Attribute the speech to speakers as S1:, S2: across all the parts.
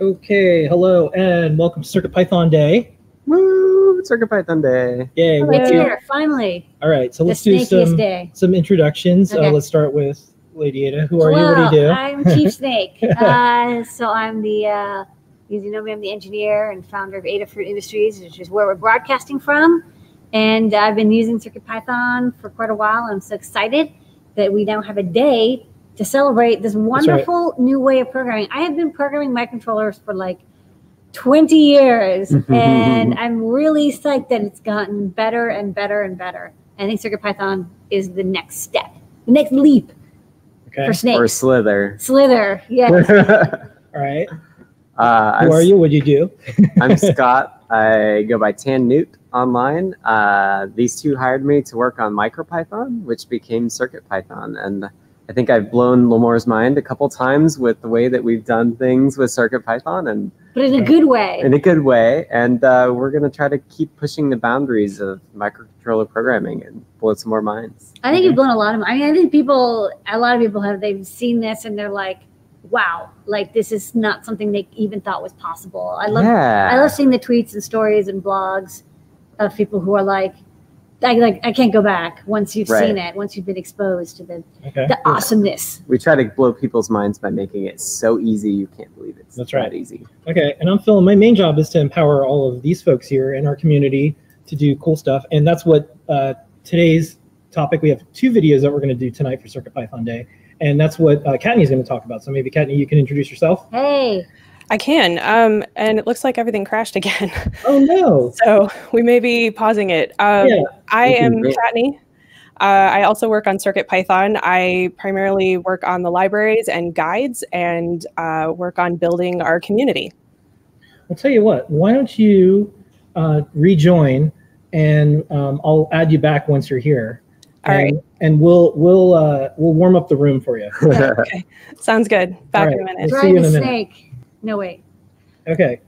S1: Okay, hello and welcome to Circuit Python Day.
S2: Woo! Circuit Python Day.
S1: Yay!
S3: Oh,
S1: we'll
S3: it's here, finally.
S1: all right, so
S3: The
S1: let's do some
S3: day.
S1: some introductions.
S3: Okay.
S1: Uh, let's start with Lady Ada. Who are you? What do you do?
S3: I'm Chief Snake. uh, so I'm the, uh, as you know me, I'm the engineer and founder of Adafruit Industries, which is where we're broadcasting from. And I've been using Circuit Python for quite a while. I'm so excited that we now have a day to celebrate this
S1: right.
S3: wonderful new way of programming. I have been programming microcontrollers for like 20 years, and I'm really psyched that it's gotten better and better and better. I think CircuitPython is the next step, the next leap
S1: Okay.
S3: for
S2: Or. Slither.
S3: Slither, yes.
S1: All right.
S2: Uh,
S1: Who
S2: I'm,
S1: are you? What do you do?
S2: I'm Scott. I go by tannewt online. Uh, these two hired me to work on MicroPython, which became CircuitPython. And I think I've blown Limor's mind a couple times with the way that we've done things with CircuitPython and
S3: but in a good way.
S2: in a good way. And uh, we're going to try to keep pushing the boundaries of microcontroller programming and blow some more minds.
S3: I think you've blown a lot of. I mean, I think people, a lot of people have. They've seen this and they're like, "Wow, like this is not something they even thought was possible." I love,
S2: yeah.
S3: I love seeing the tweets and stories and blogs of people who are like, "I like, I can't go back once you've
S2: Right.
S3: seen it, once you've been exposed to the
S1: Okay.
S3: the awesomeness."
S2: we try to blow people's minds by making it so easy you can't believe it's
S1: That's
S2: that
S1: right.
S2: easy.
S1: Okay, and I'm Phil. My main job is to empower all of these folks here in our community to do cool stuff, and that's what uh, today's topic. We have two videos that we're going to do tonight for Circuit Python Day, and that's what uh, Kattni is going to talk about. So maybe Kattni, you can introduce yourself.
S3: Hey,
S4: I can. Um, and it looks like everything crashed again.
S1: Oh no!
S4: so we may be pausing it. Um,
S1: Yeah.
S4: I am
S2: wait.
S4: Kattni. Uh, I also work on Circuit Python. I primarily work on the libraries and guides and uh, work on building our community.
S1: I'll tell you what. Why don't you uh, rejoin, and um, I'll add you back once you're here.
S4: All right.
S1: and, and we'll we'll uh, we'll warm up the room for you. okay.
S4: Sounds good. Back
S1: All
S4: in a minute.
S1: We'll see you
S3: drive
S1: in a
S3: the
S1: minute.
S3: snake. No way.
S1: Okay.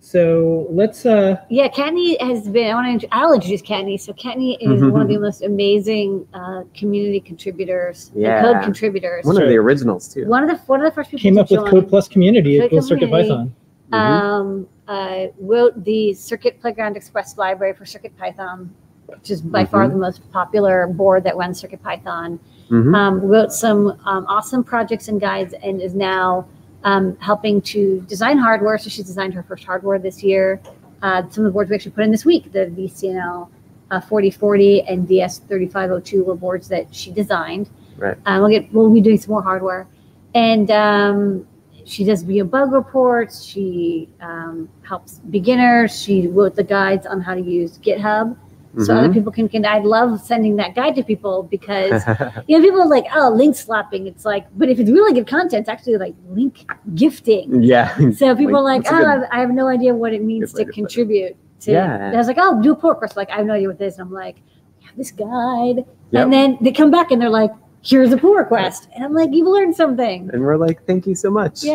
S1: So let's. Uh,
S3: Yeah, Kattni has been. I want to. I'll introduce Kattni. So Kattni is one of the most amazing uh, community contributors, and
S2: Yeah.
S3: code contributors.
S2: One of the originals too.
S3: One of the one of the first people
S1: came
S3: to
S1: up with
S3: join,
S1: Code Plus Community at
S3: Code
S1: Dual Circuit
S3: Community.
S1: Python.
S2: Mhm.
S3: um, uh, wrote the Circuit Playground Express library for Circuit Python, which is by far
S2: Mhm.
S3: the most popular board that runs Circuit Python.
S2: Mhm.
S3: Um, wrote some um, awesome projects and guides, and is now um, helping to design hardware. So she's designed her first hardware this year. Uh, some of the boards we actually put in this week, the VCNL uh, 4040 and DS 3502 were boards that she designed.
S2: Right.
S3: Um, we'll get we'll be doing some more hardware, and um, she does via bug reports. She um, helps beginners. She wrote the guides on how to use GitHub, so
S2: Mhm.
S3: other people can. can I love sending that guide to people because you know people are like, oh, link slapping. It's like, but if it's really good content, it's actually like link gifting.
S2: yeah.
S3: So people are like, oh,
S2: good-
S3: I have- no idea what it means to
S2: to put it.
S3: contribute. To,
S2: Yeah.
S3: I was like, oh, do a pull request. Like, I have no idea what this. And I'm like, have this guide.
S2: Yep.
S3: And then they come back and they're like, here's a pull request. And I'm like, you've learned something.
S2: And we're like, thank you so much.
S3: Yay.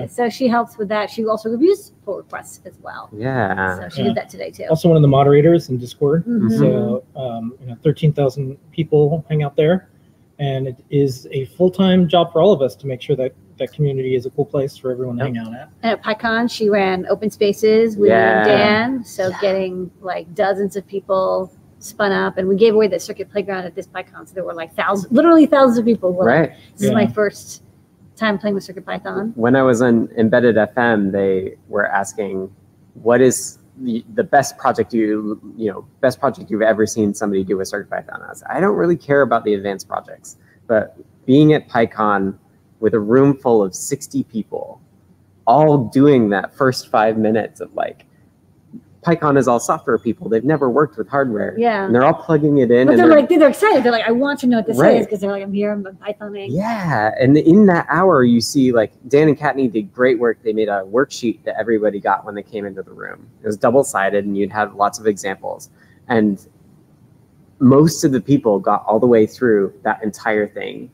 S1: Yeah.
S3: So she helps with that. She also reviews pull requests as well.
S2: Yeah.
S3: So she
S1: Yeah.
S3: did that today too.
S1: Also, one of the moderators in Discord.
S3: Mhm.
S1: So, um, you know, 13,000 people hang out there. And it is a full time job for all of us to make sure that that community is a cool place for everyone to
S2: Yep.
S1: hang out at.
S3: And at PyCon, she ran open spaces with
S2: Yeah.
S3: Dan. So getting like dozens of people spun up. And we gave away the circuit playground at this PyCon. So there were like thousands, literally thousands of people. who were like,
S2: Right.
S3: This is my first time playing with Circuit Python.
S2: When I was on Embedded FM, they were asking, what is the, the best project you, you know, best project you've ever seen somebody do with Circuit Python? I was, I don't really care about the advanced projects, but being at PyCon with a room full of 60 people, all doing that first five minutes of like, PyCon is all software people. They've never worked with hardware.
S3: Yeah.
S2: And they're all plugging it in.
S3: But
S2: and
S3: they're
S2: they're-
S3: like, they're excited. They're like, I want to know what this
S2: Right.
S3: is because they're like, I'm here, I'm Pythoning.
S2: Yeah, and in that hour, you see like Dan and Kattni did great work. They made a worksheet that everybody got when they came into the room. It was double sided, and you'd have lots of examples. And most of the people got all the way through that entire thing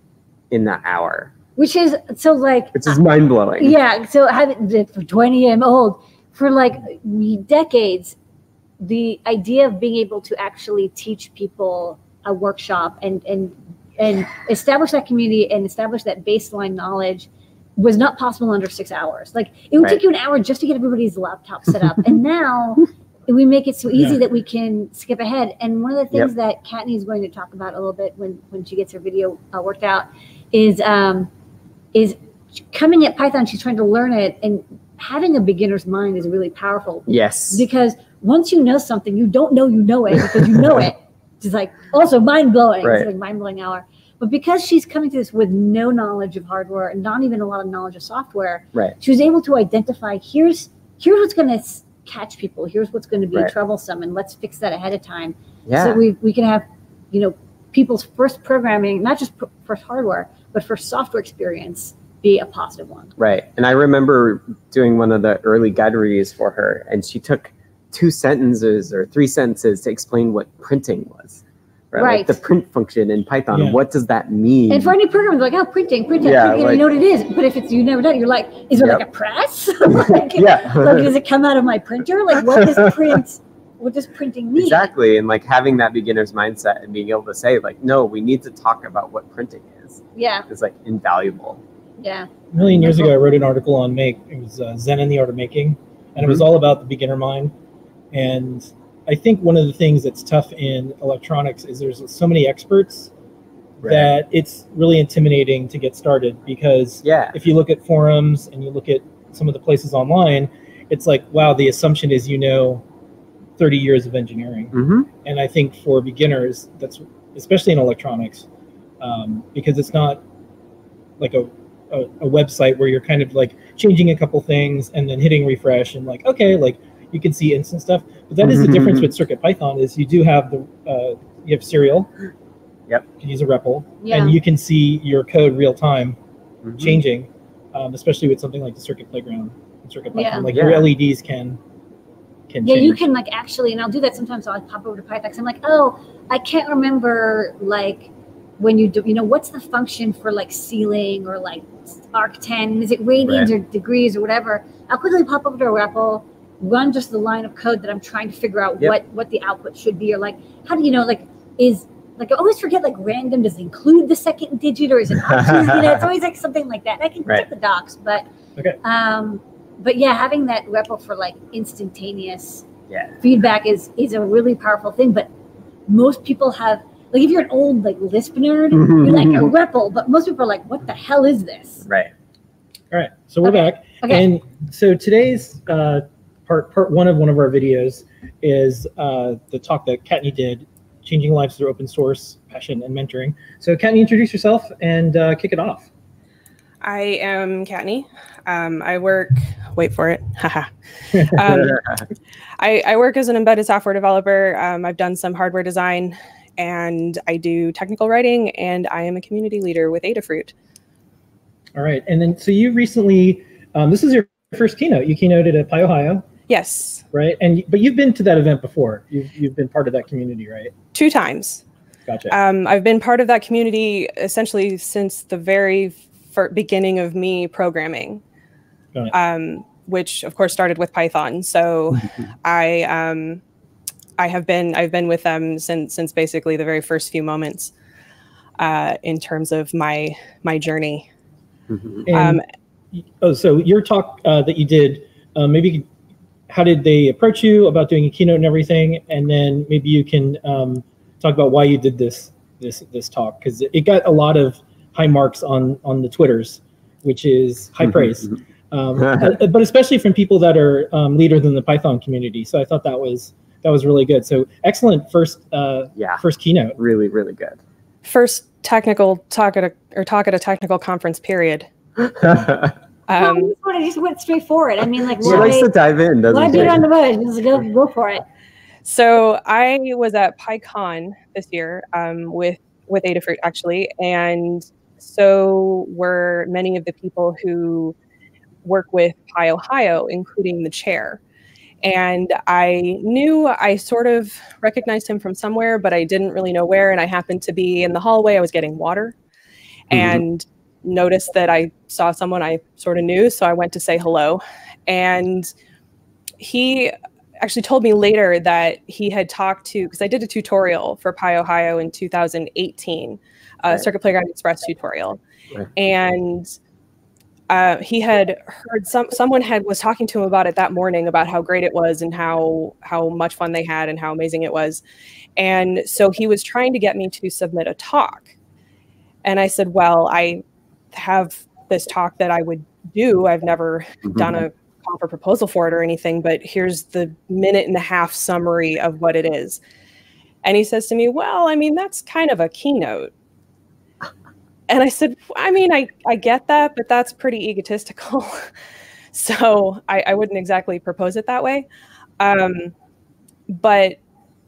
S2: in that hour,
S3: Which is so like,
S2: which is mind blowing.
S3: yeah. So having for 20, I'm old for like decades. The idea of being able to actually teach people a workshop and and and establish that community and establish that baseline knowledge was not possible under six hours. Like it would
S2: Right.
S3: take you an hour just to get everybody's laptop set up. and now we make it so easy
S1: Yeah.
S3: that we can skip ahead. And one of the things that Kattni is going to talk about a little bit when, when she gets her video uh, worked out is, um, is coming at Python. She's trying to learn it and having a beginner's mind is really powerful
S2: yes.
S3: because once you know something, you don't know you know it because you know it. It's like also mind blowing.
S2: Right.
S3: It's like mind blowing hour. But because she's coming to this with no knowledge of hardware and not even a lot of knowledge of software,
S2: Right.
S3: she was able to identify here's here's what's going to catch people. Here's what's going to be
S2: Right.
S3: troublesome, and let's fix that ahead of time.
S2: Yeah.
S3: So we we can have you know people's first programming, not just pr- first hardware, but first software experience be a positive one.
S2: Right. And I remember doing one of the early guide reviews for her, and she took two sentences or three sentences to explain what printing was. Right.
S3: Right.
S2: Like the print function in Python.
S1: Yeah.
S2: What does that mean?
S3: And for any program, they're like, oh, printing, printing,
S2: Yeah,
S3: printing,
S2: like-
S3: you know what it is. But if it's you never done, it, you're like, is it
S2: Yep.
S3: like a press? like,
S2: yeah.
S3: like, does it come out of my printer? Like, what does print? What does printing mean?
S2: exactly. And like having that beginner's mindset and being able to say, like, no, we need to talk about what printing is
S3: Yeah,
S2: It's like invaluable.
S3: Yeah,
S1: A million years ago, I wrote an article on make. It was uh, Zen and the Art of Making, and it was all about the beginner mind. And I think one of the things that's tough in electronics is there's so many experts that it's really intimidating to get started because
S2: Yeah.
S1: if you look at forums and you look at some of the places online, it's like, wow, the assumption is you know 30 years of engineering.
S2: Mm-hmm.
S1: And I think for beginners, that's especially in electronics, um, because it's not like a, a, a website where you're kind of like changing a couple things and then hitting refresh and like, okay, like you can see instant stuff. But that is the difference with Circuit Python is you do have the, uh, you have serial.
S2: Yep.
S1: You can use a REPL
S3: yeah.
S1: and you can see your code real time
S2: Mm-hmm.
S1: changing, um, especially with something like the Circuit Playground, and Circuit Python.
S3: Yeah.
S1: Like
S2: Yeah.
S1: your LEDs can can
S3: yeah,
S1: change.
S3: you can like actually, and I'll do that sometimes. I'll pop over to Python. 'cause I'm like, oh, I can't remember like when you do, you know, what's the function for like ceiling or like arctan? Is it radians or degrees or whatever? I'll quickly pop over to a REPL, run just the line of code that I'm trying to figure out
S2: Yep.
S3: what what the output should be, or like how do you know like is like I always forget like random does it include the second digit or is it options? you know, it's always like something like that. I can
S2: Right.
S3: check the docs, but
S1: Okay.
S3: um, but yeah, having that REPL for like instantaneous
S2: Yeah.
S3: feedback is is a really powerful thing. But most people have like if you're an old like Lisp nerd,
S2: Mhm.
S3: you're like a REPL, but most people are like, what the hell is this?
S2: Right.
S1: All right, so we're
S3: Okay.
S1: back.
S3: Okay.
S1: And so today's uh, part part one of one of our videos is uh, the talk that Kattni did, changing lives through open source, passion, and mentoring. So Kattni, introduce yourself and uh, kick it off.
S4: I am Kattni. Um, I work. Wait for it. Haha. um, I, I work as an embedded software developer. Um, I've done some hardware design, and I do technical writing. And I am a community leader with Adafruit.
S1: All right, and then so you recently, um, this is your first keynote. You keynoted at PyOhio.
S4: Yes,
S1: right? And but you've been to that event before. You've you've been part of that community, right?
S4: two times.
S1: Gotcha.
S4: Um, I've been part of that community essentially since the very beginning of me programming, um, which of course started with Python. So I um, I have been I've been with them since since basically the very first few moments uh, in terms of my my journey.
S2: Mhm.
S1: And,
S4: um,
S1: oh, so your talk uh, that you did, uh, maybe how did they approach you about doing a keynote and everything, and then maybe you can um, talk about why you did this this this talk because it, it got a lot of high marks on on the twitters, which is high praise, um, uh, but especially from people that are um, leader than the Python community. So I thought that was that was really good. So excellent first uh,
S2: Yeah.
S1: first keynote.
S2: Really, really good.
S4: First technical talk at a or talk at a technical conference. Period.
S3: Um, this one, I just went straight for it. I mean, like,
S2: she likes
S3: why,
S2: to dive in, doesn't
S3: why
S2: she?
S3: beat on the bush? Just go, go for it.
S4: So I was at PyCon this year um, with with Adafruit actually, and so were many of the people who work with PyOhio, including the chair. And I knew I sort of recognized him from somewhere, but I didn't really know where. And I happened to be in the hallway. I was getting water,
S2: Mhm.
S4: and noticed that I saw someone I sort of knew, so I went to say hello. And he actually told me later that he had talked to because I did a tutorial for PyOhio in 2018, uh,
S2: Right.
S4: Circuit Playground Express tutorial,
S2: Right.
S4: and uh, he had heard some someone had was talking to him about it that morning about how great it was and how how much fun they had and how amazing it was. And so he was trying to get me to submit a talk. And i said well i have this talk that i would do. I've never
S2: Mhm.
S4: done a call for proposal for it or anything but here's the minute and a half summary of what it is. And he says to me well i mean that's kind of a keynote and I said, I mean, I, I get that, but that's pretty egotistical. so I, I wouldn't exactly propose it that way. Um, but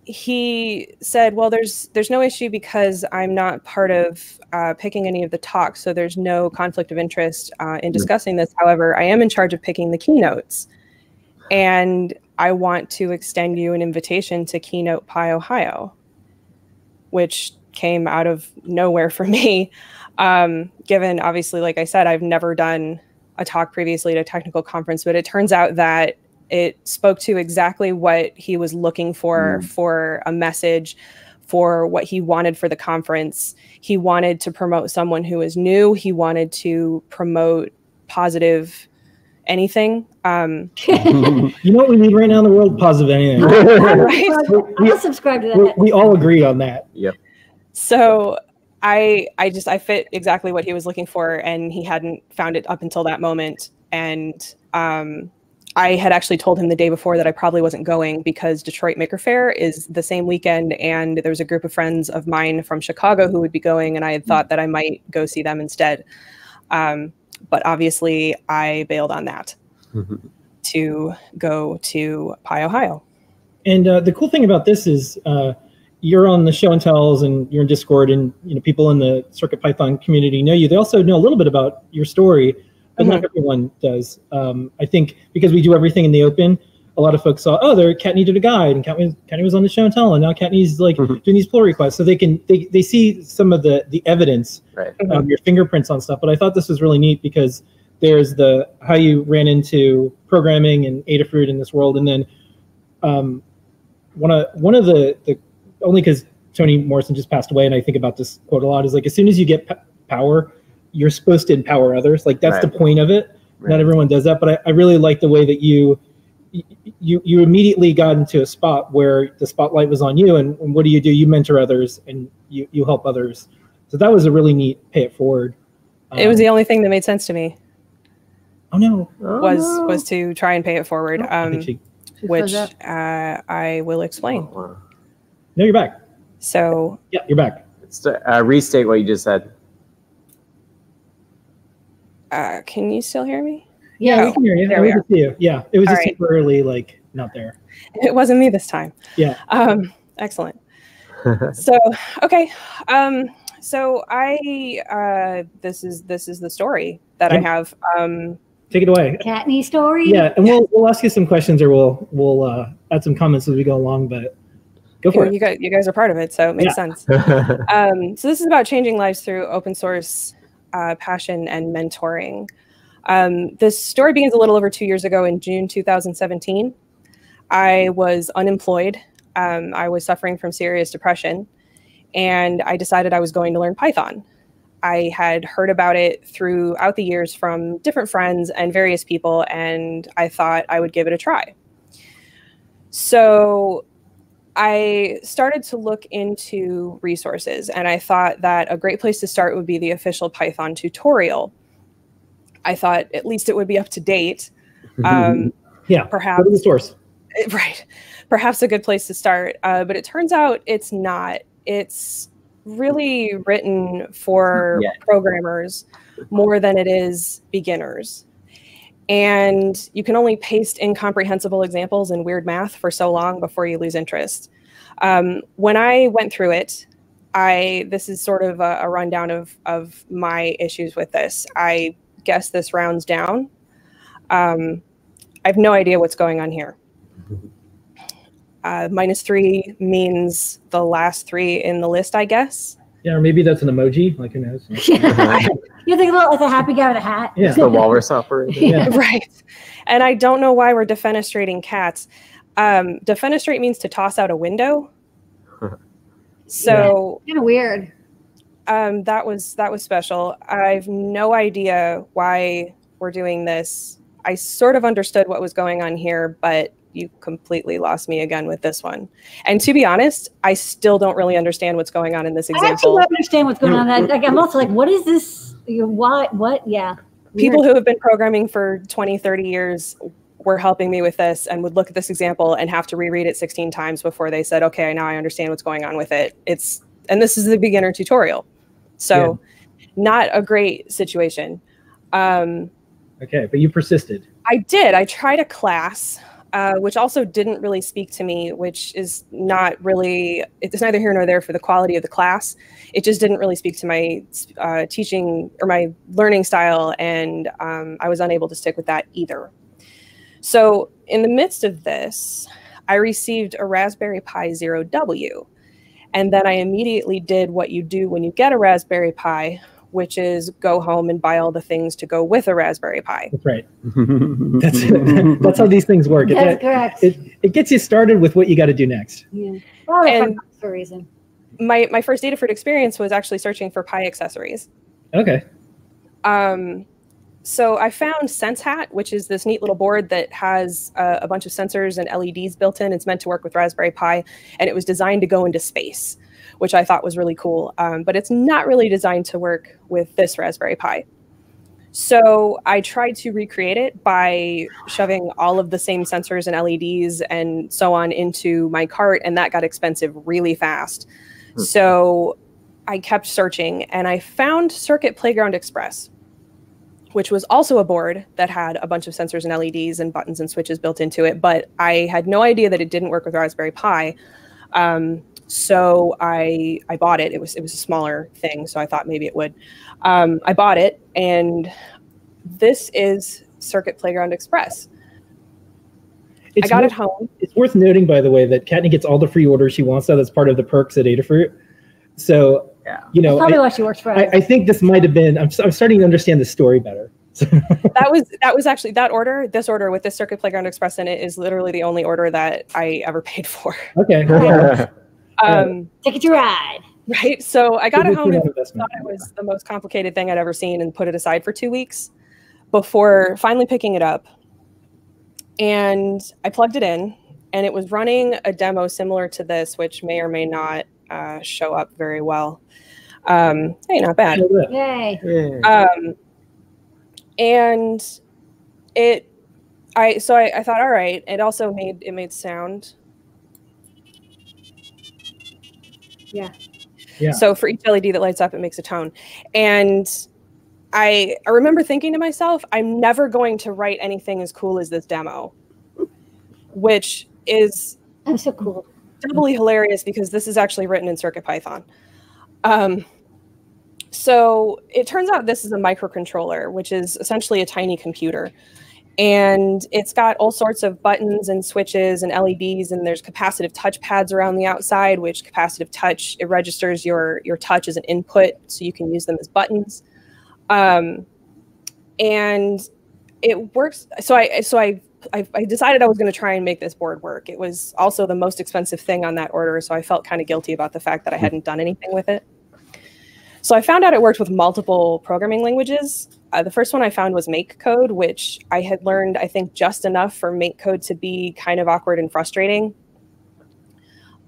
S4: he said, well, there's there's no issue because I'm not part of uh, picking any of the talks, so there's no conflict of interest uh, in discussing this. However, I am in charge of picking the keynotes, and I want to extend you an invitation to Keynote PyOhio, which came out of nowhere for me um, given obviously like i said i've never done a talk previously at a technical conference but it turns out that it spoke to exactly what he was looking for
S2: Mm.
S4: for a message for what he wanted for the conference he wanted to promote someone who is new he wanted to promote positive anything um,
S1: You know what we need right now in the world? Positive anything.
S4: right
S3: I'll subscribe to
S1: we,
S3: that.
S1: we all agree on that. Yep.
S4: So i i just i fit exactly what he was looking for and he hadn't found it up until that moment. And um i had actually told him the day before that i probably wasn't going because detroit Maker Faire is the same weekend and there was a group of friends of mine from chicago who would be going and i had thought that i might go see them instead. Um, but obviously i bailed on that to go to PyOhio.
S1: And uh, the cool thing about this is uh, you're on the show and tells, and you're in Discord, and you know people in the Circuit Python community know you. They also know a little bit about your story, but not everyone does. Um, I think because we do everything in the open, a lot of folks saw, oh, there Cat needed a guide, and Cat was, was on the show and tell, and now Cat needs like
S2: Mhm.
S1: doing these pull requests, so they can they, they see some of the the evidence
S2: right.
S1: um, your fingerprints on stuff. But I thought this was really neat because there's the how you ran into programming and Adafruit in this world, and then um, one of one of the the only because Toni Morrison just passed away, and I think about this quote a lot is like as soon as you get p- power, you're supposed to empower others. Like that's the point of it.
S2: right.
S1: Not everyone does that, but I, I really like the way that you. You you immediately got into a spot where the spotlight was on you, and, and what do you do? You mentor others, and you, you help others. So that was a really neat pay it forward.
S4: it was
S1: Um,
S4: the only thing that made sense to me
S1: oh no,
S4: was
S2: Oh,
S4: was to try and pay it forward
S1: I
S4: um,
S1: think she-
S4: which uh, I will explain.
S2: Oh, wow.
S1: No, you're back.
S4: So,
S1: Yeah, you're back.
S2: So, uh, restate what you just said.
S4: uh, can you still hear me?
S1: Yeah, we can hear you.
S4: there
S1: Yeah,
S4: we
S1: we can see you. Yeah, it was
S4: All
S1: just
S4: right.
S1: temporarily like not there.
S4: It wasn't me this time.
S1: Yeah.
S4: Um, excellent. So, okay. Um, so I uh, this is this is the story that I have. Um,
S1: Take it away.
S3: Kattni story.
S1: Yeah, and we'll we'll ask you some questions or we'll we'll uh, add some comments as we go along. But go
S4: you,
S1: for
S4: know,
S1: it.
S4: you guys you guys are part of it, so it makes sense. Um, so this is about changing lives through open source uh, passion and mentoring. Um, this story begins a little over two years ago in June 2017. I was unemployed. Um, I was suffering from serious depression, and I decided I was going to learn Python. I had heard about it throughout the years from different friends and various people, and I thought I would give it a try. So I started to look into resources, and I thought that a great place to start would be the official Python tutorial. I thought at least it would be up to date. Um,
S1: Yeah,
S4: perhaps
S1: the source.
S4: right perhaps a good place to start uh, but it turns out it's not it's really written for
S2: Yeah.
S4: programmers more than it is beginners and you can only paste incomprehensible examples and weird math for so long before you lose interest. Um, when i went through it i this is sort of a, a rundown of of my issues with this. I guess this rounds down. Um, i have no idea what's going on here. Uh, minus three means the last three in the list, I guess.
S1: Yeah, or maybe that's an emoji. Like who knows?
S3: you think about like a happy guy with a hat.
S1: Yeah.
S2: It's the walrus operator.
S1: Yeah.
S4: right. And I don't know why we're defenestrating cats. Um, defenestrate means to toss out a window. So
S3: Kind of weird.
S4: um, that was that was special. I've no idea why we're doing this. I sort of understood what was going on here, but you completely lost me again with this one. And to be honest, I still don't really understand what's going on in this
S3: I actually
S4: example.
S3: don't understand what's going on. I- Like, I'm also like, what is this? Why? What? Yeah.
S4: People
S3: Weird.
S4: who have been programming for 20, 30 years were helping me with this and would look at this example and have to reread it 16 times before they said, okay, now I understand what's going on with it. It's, and this is the beginner tutorial. So not a great situation. Um,
S1: Okay, but you persisted.
S4: I did. I tried a class, uh, which also didn't really speak to me, which is not really, it's neither here nor there for the quality of the class. It just didn't really speak to my uh, teaching or my learning style, and um, I was unable to stick with that either. So, in the midst of this, I received a Raspberry Pi Zero W. And then I immediately did what you do when you get a Raspberry Pi, which is go home and buy all the things to go with a Raspberry Pi.
S1: That's right. That's that's how these things work. It,
S3: That's correct.
S1: it, it gets you started with what you got to do next.
S3: yeah. Well,
S4: and-
S3: for a reason.
S4: my my first Adafruit experience was actually searching for Pi accessories.
S1: Okay.
S4: Um, so I found Sense HAT, which is this neat little board that has uh, a bunch of sensors and LEDs built in. It's meant to work with Raspberry Pi, and it was designed to go into space, which I thought was really cool. Um, but it's not really designed to work with this Raspberry Pi. So I tried to recreate it by shoving all of the same sensors and LEDs and so on into my cart, and that got expensive really fast.
S2: Hmm.
S4: So I kept searching, and I found Circuit Playground Express, which was also a board that had a bunch of sensors and LEDs and buttons and switches built into it. But I had no idea that it didn't work with Raspberry Pi. Um, so I I bought it. It was it was a smaller thing, so I thought maybe it would. Um, I bought it, and this is Circuit Playground Express.
S1: It's
S4: I got
S1: worth,
S4: it home.
S1: It's worth noting, by the way, that Kattni gets all the free orders she wants. So that's part of the perks at Adafruit. So
S2: Yeah.
S1: you
S3: That's
S1: know,
S3: probably
S1: I,
S3: why she works for.
S1: I, I think this might have been. I'm, I'm starting to understand the story better.
S4: That was that was actually that order. This order with this Circuit Playground Express in it is literally the only order that I ever paid for.
S1: okay.
S2: Yeah.
S4: Um,
S3: Ticket to ride.
S4: right. So I got
S1: Good
S4: it home and thought it was the most complicated thing I'd ever seen and put it aside for two weeks before finally picking it up. And I plugged it in, and it was running a demo similar to this, which may or may not uh, show up very well. Um, hey, not bad.
S3: Yay.
S4: Um, and it, I so I, I thought, all right. It also made it made sound.
S3: Yeah.
S1: Yeah.
S4: So for each LED that lights up, it makes a tone. And I I remember thinking to myself, I'm never going to write anything as cool as this demo, which is
S3: I'm so cool.
S4: doubly hilarious because this is actually written in CircuitPython. Um, so it turns out this is a microcontroller, which is essentially a tiny computer. And it's got all sorts of buttons and switches and LEDs, and there's capacitive touch pads around the outside, which capacitive touch, it registers your, your touch as an input, so you can use them as buttons. Um, and it works. So I, so I I, I decided I was going to try and make this board work. It was also the most expensive thing on that order, so I felt kind of guilty about the fact that I hadn't done anything with it. So I found out it worked with multiple programming languages. Uh, the first one I found was MakeCode, which I had learned, I think, just enough for MakeCode to be kind of awkward and frustrating.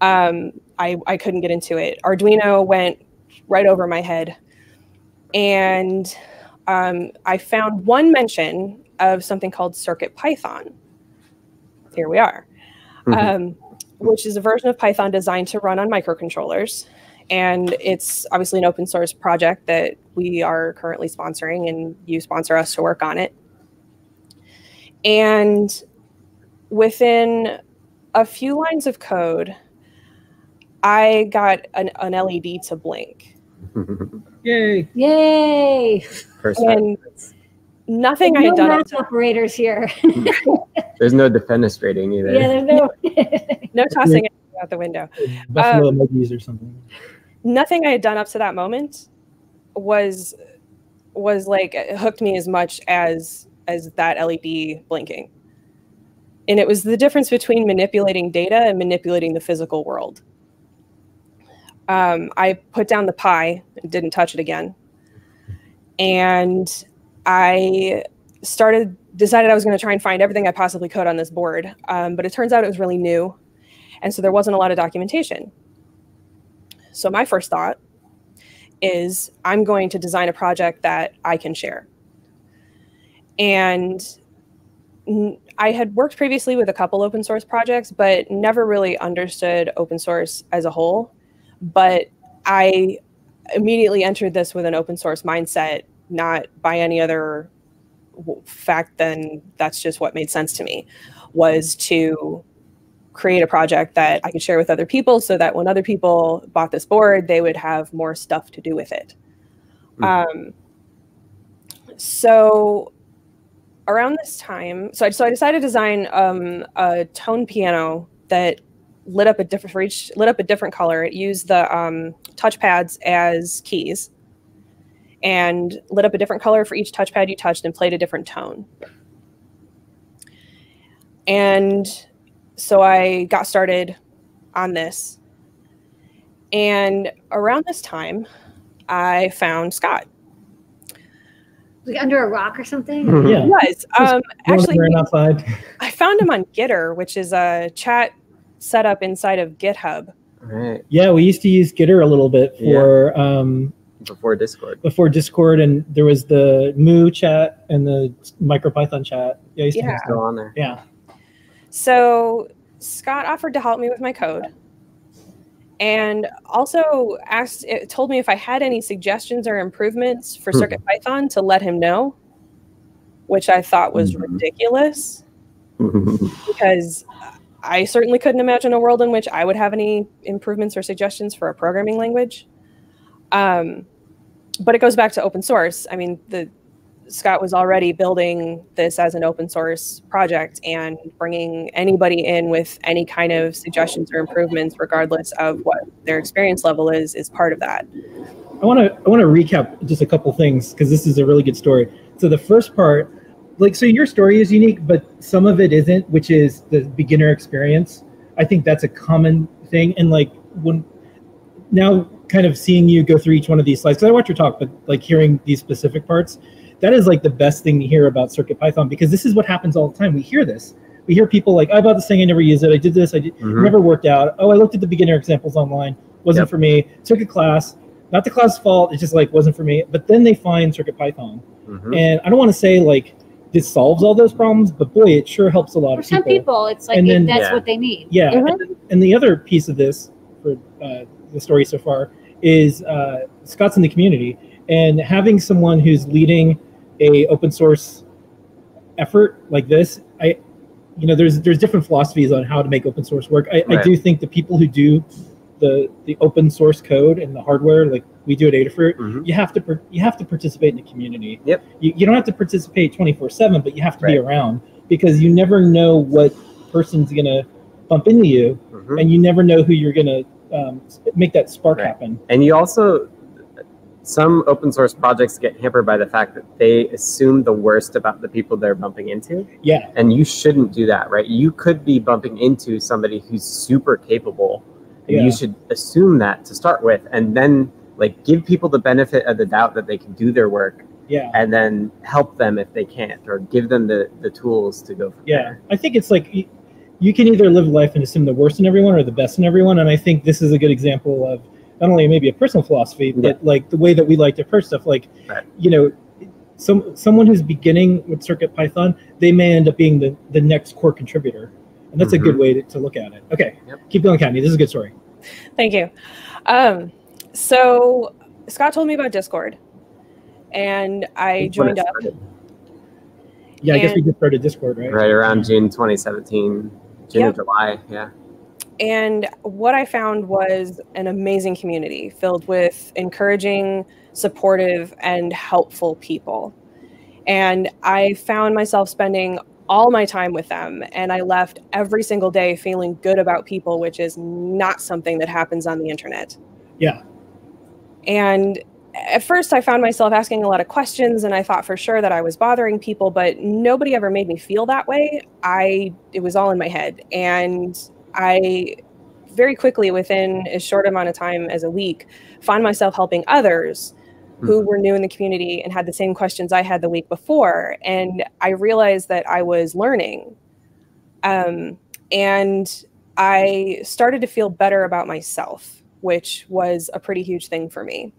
S4: Um, I, I couldn't get into it. Arduino went right over my head. And um, I found one mention of something called Circuit Python. Here we are,
S2: Mhm.
S4: um, which is a version of Python designed to run on microcontrollers. And it's obviously an open source project that we are currently sponsoring, and you sponsor us to work on it. And within a few lines of code, I got an, an LED to blink.
S1: Yay.
S3: Yay.
S2: First,
S4: And nothing I
S3: no
S4: had done up
S3: math operators here.
S2: there's no defenestrating either.
S3: yeah, there's no.
S4: no tossing it out the window.
S1: Buffalo um, emojis or something.
S4: Nothing I had done up to that moment was was like hooked me as much as as that LED blinking. And it was the difference between manipulating data and manipulating the physical world. Um, I put down the pie and didn't touch it again. And I started decided I was going to try and find everything I possibly could on this board, um, but it turns out it was really new, and so there wasn't a lot of documentation. So my first thought is I'm going to design a project that I can share. And I had worked previously with a couple open source projects, but never really understood open source as a whole. But I immediately entered this with an open source mindset, not by any other fact than that's just what made sense to me was to create a project that I could share with other people so that when other people bought this board, they would have more stuff to do with it. Mm. Um, so around this time, so I, so I decided to design um, a tone piano that lit up a different for each lit up a different color. It used the um, touchpads as keys, and lit up a different color for each touchpad you touched and played a different tone. And so I got started on this. And around this time, I found Scott
S3: like under a rock or something?
S1: Mm-hmm. Yeah.
S4: He was. Um, actually,
S1: outside.
S4: I found him on Gitter, which is a chat setup inside of GitHub.
S2: Right.
S1: Yeah, we used to use Gitter a little bit for yeah. um,
S2: before Discord.
S1: Before Discord, and there was the Moo chat and the MicroPython chat.
S2: Yeah, used yeah. still on there.
S1: Yeah.
S4: So Scott offered to help me with my code and also asked it told me if i had any suggestions or improvements for hmm. circuit python to let him know which i thought was mm-hmm. ridiculous because i certainly couldn't imagine a world in which i would have any improvements or suggestions for a programming language um, but it goes back to open source i mean the Scott was already building this as an open source project and bringing anybody in with any kind of suggestions or improvements, regardless of what their experience level is, is part of that.
S1: I want to I want to recap just a couple things because this is a really good story. So the first part, like, so your story is unique, but some of it isn't, which is the beginner experience. I think that's a common thing, and like when now kind of seeing you go through each one of these slides because I watch your talk, but like hearing these specific parts that is like the best thing to hear about Circuit Python because this is what happens all the time. We hear this. We hear people like, I bought this thing, I never used it. I did this, I did, mm-hmm. never worked out. Oh, I looked at the beginner examples online, wasn't yep. for me. Took a class, not the class fault. It just like wasn't for me. But then they find Circuit Python, mm-hmm. and I don't want to say like this solves all those problems, but boy, it sure helps a lot
S3: for
S1: of people.
S3: some
S1: people.
S3: people. It's like then, that's yeah. what they need.
S1: Yeah, mm-hmm. and, and, the other piece of this for uh, the story so far is uh, Scott's in the community, and having someone who's leading a open source effort like this, I, you know, there's there's different philosophies on how to make open source work. I, right. I do think the people who do the the open source code and the hardware, like we do at Adafruit, mm-hmm. you have to you have to participate in the community.
S2: Yep.
S1: You, you don't have to participate 24 seven, but you have to right. be around because you never know what person's gonna bump into you, mm-hmm. and you never know who you're gonna um, make that spark right. happen.
S2: And you also some open source projects get hampered by the fact that they assume the worst about the people they're bumping into.
S1: Yeah.
S2: And you shouldn't do that, right? You could be bumping into somebody who's super capable. And yeah. you should assume that to start with and then like give people the benefit of the doubt that they can do their work.
S1: Yeah.
S2: And then help them if they can't or give them the, the tools to go
S1: Yeah.
S2: There.
S1: I think it's like you can either live life and assume the worst in everyone or the best in everyone. And I think this is a good example of not only maybe a personal philosophy, but yeah. like the way that we like to approach stuff. Like, right. you know, some someone who's beginning with Circuit Python, they may end up being the, the next core contributor, and that's mm-hmm. a good mm-hmm. way to, to, look at it. Okay, yep. keep going, Kathy. This is a good story.
S4: Thank you. Um, so Scott told me about Discord, and I joined up.
S1: Yeah, I guess we just started Discord, right?
S2: Right around June 2017, June yep. or July. Yeah.
S4: And what I found was an amazing community filled with encouraging, supportive, and helpful people. And I found myself spending all my time with them. And I left every single day feeling good about people, which is not something that happens on the internet.
S1: Yeah.
S4: And at first, I found myself asking a lot of questions, and I thought for sure that I was bothering people, but nobody ever made me feel that way. I it was all in my head, and I very quickly, within as short amount of time as a week, found myself helping others who were new in the community and had the same questions I had the week before. And I realized that I was learning. Um, and I started to feel better about myself, which was a pretty huge thing for me.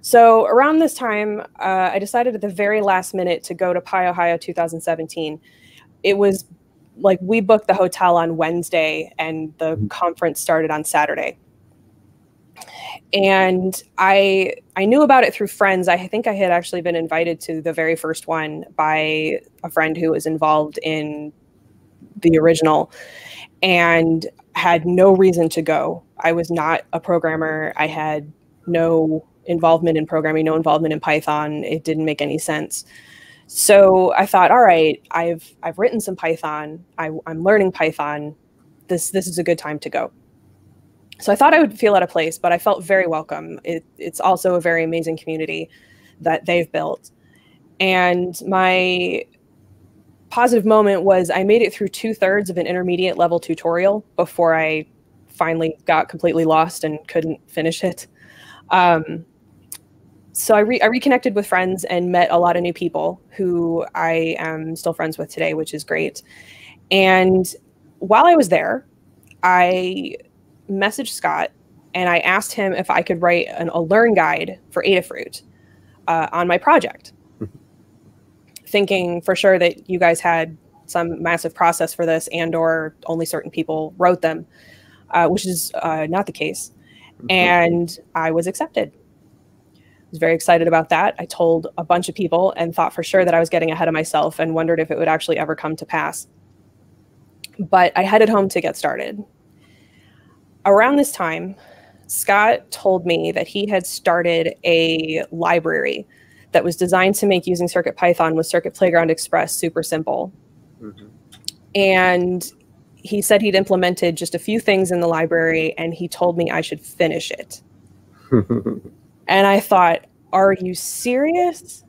S4: So around this time, uh, I decided at the very last minute to go to PyOhio 2017. It was like we booked the hotel on Wednesday and the mm-hmm. conference started on Saturday and I I knew about it through friends. I think I had actually been invited to the very first one by a friend who was involved in the original and had no reason to go. I was not a programmer. I had no involvement in programming, no involvement in Python. It didn't make any sense. So I thought, all right, I've I've written some Python. I, I'm learning Python. This this is a good time to go so I thought I would feel out of place, but I felt very welcome. It, it's also a very amazing community that they've built. And my positive moment was I made it through two thirds of an intermediate level tutorial before I finally got completely lost and couldn't finish it. Um, so I, re- I reconnected with friends and met a lot of new people who I am still friends with today, which is great. And while I was there, I messaged Scott and I asked him if I could write an, a learn guide for Adafruit uh, on my project, thinking for sure that you guys had some massive process for this and or only certain people wrote them, uh, which is uh, not the case. And I was accepted. Was very excited about that. I told a bunch of people and thought for sure that I was getting ahead of myself and wondered if it would actually ever come to pass. But I headed home to get started around this time, Scott told me that he had started a library that was designed to make using CircuitPython with Circuit Playground Express super simple. Mm-hmm. And he said he'd implemented just a few things in the library and he told me I should finish it. and I thought, are you serious?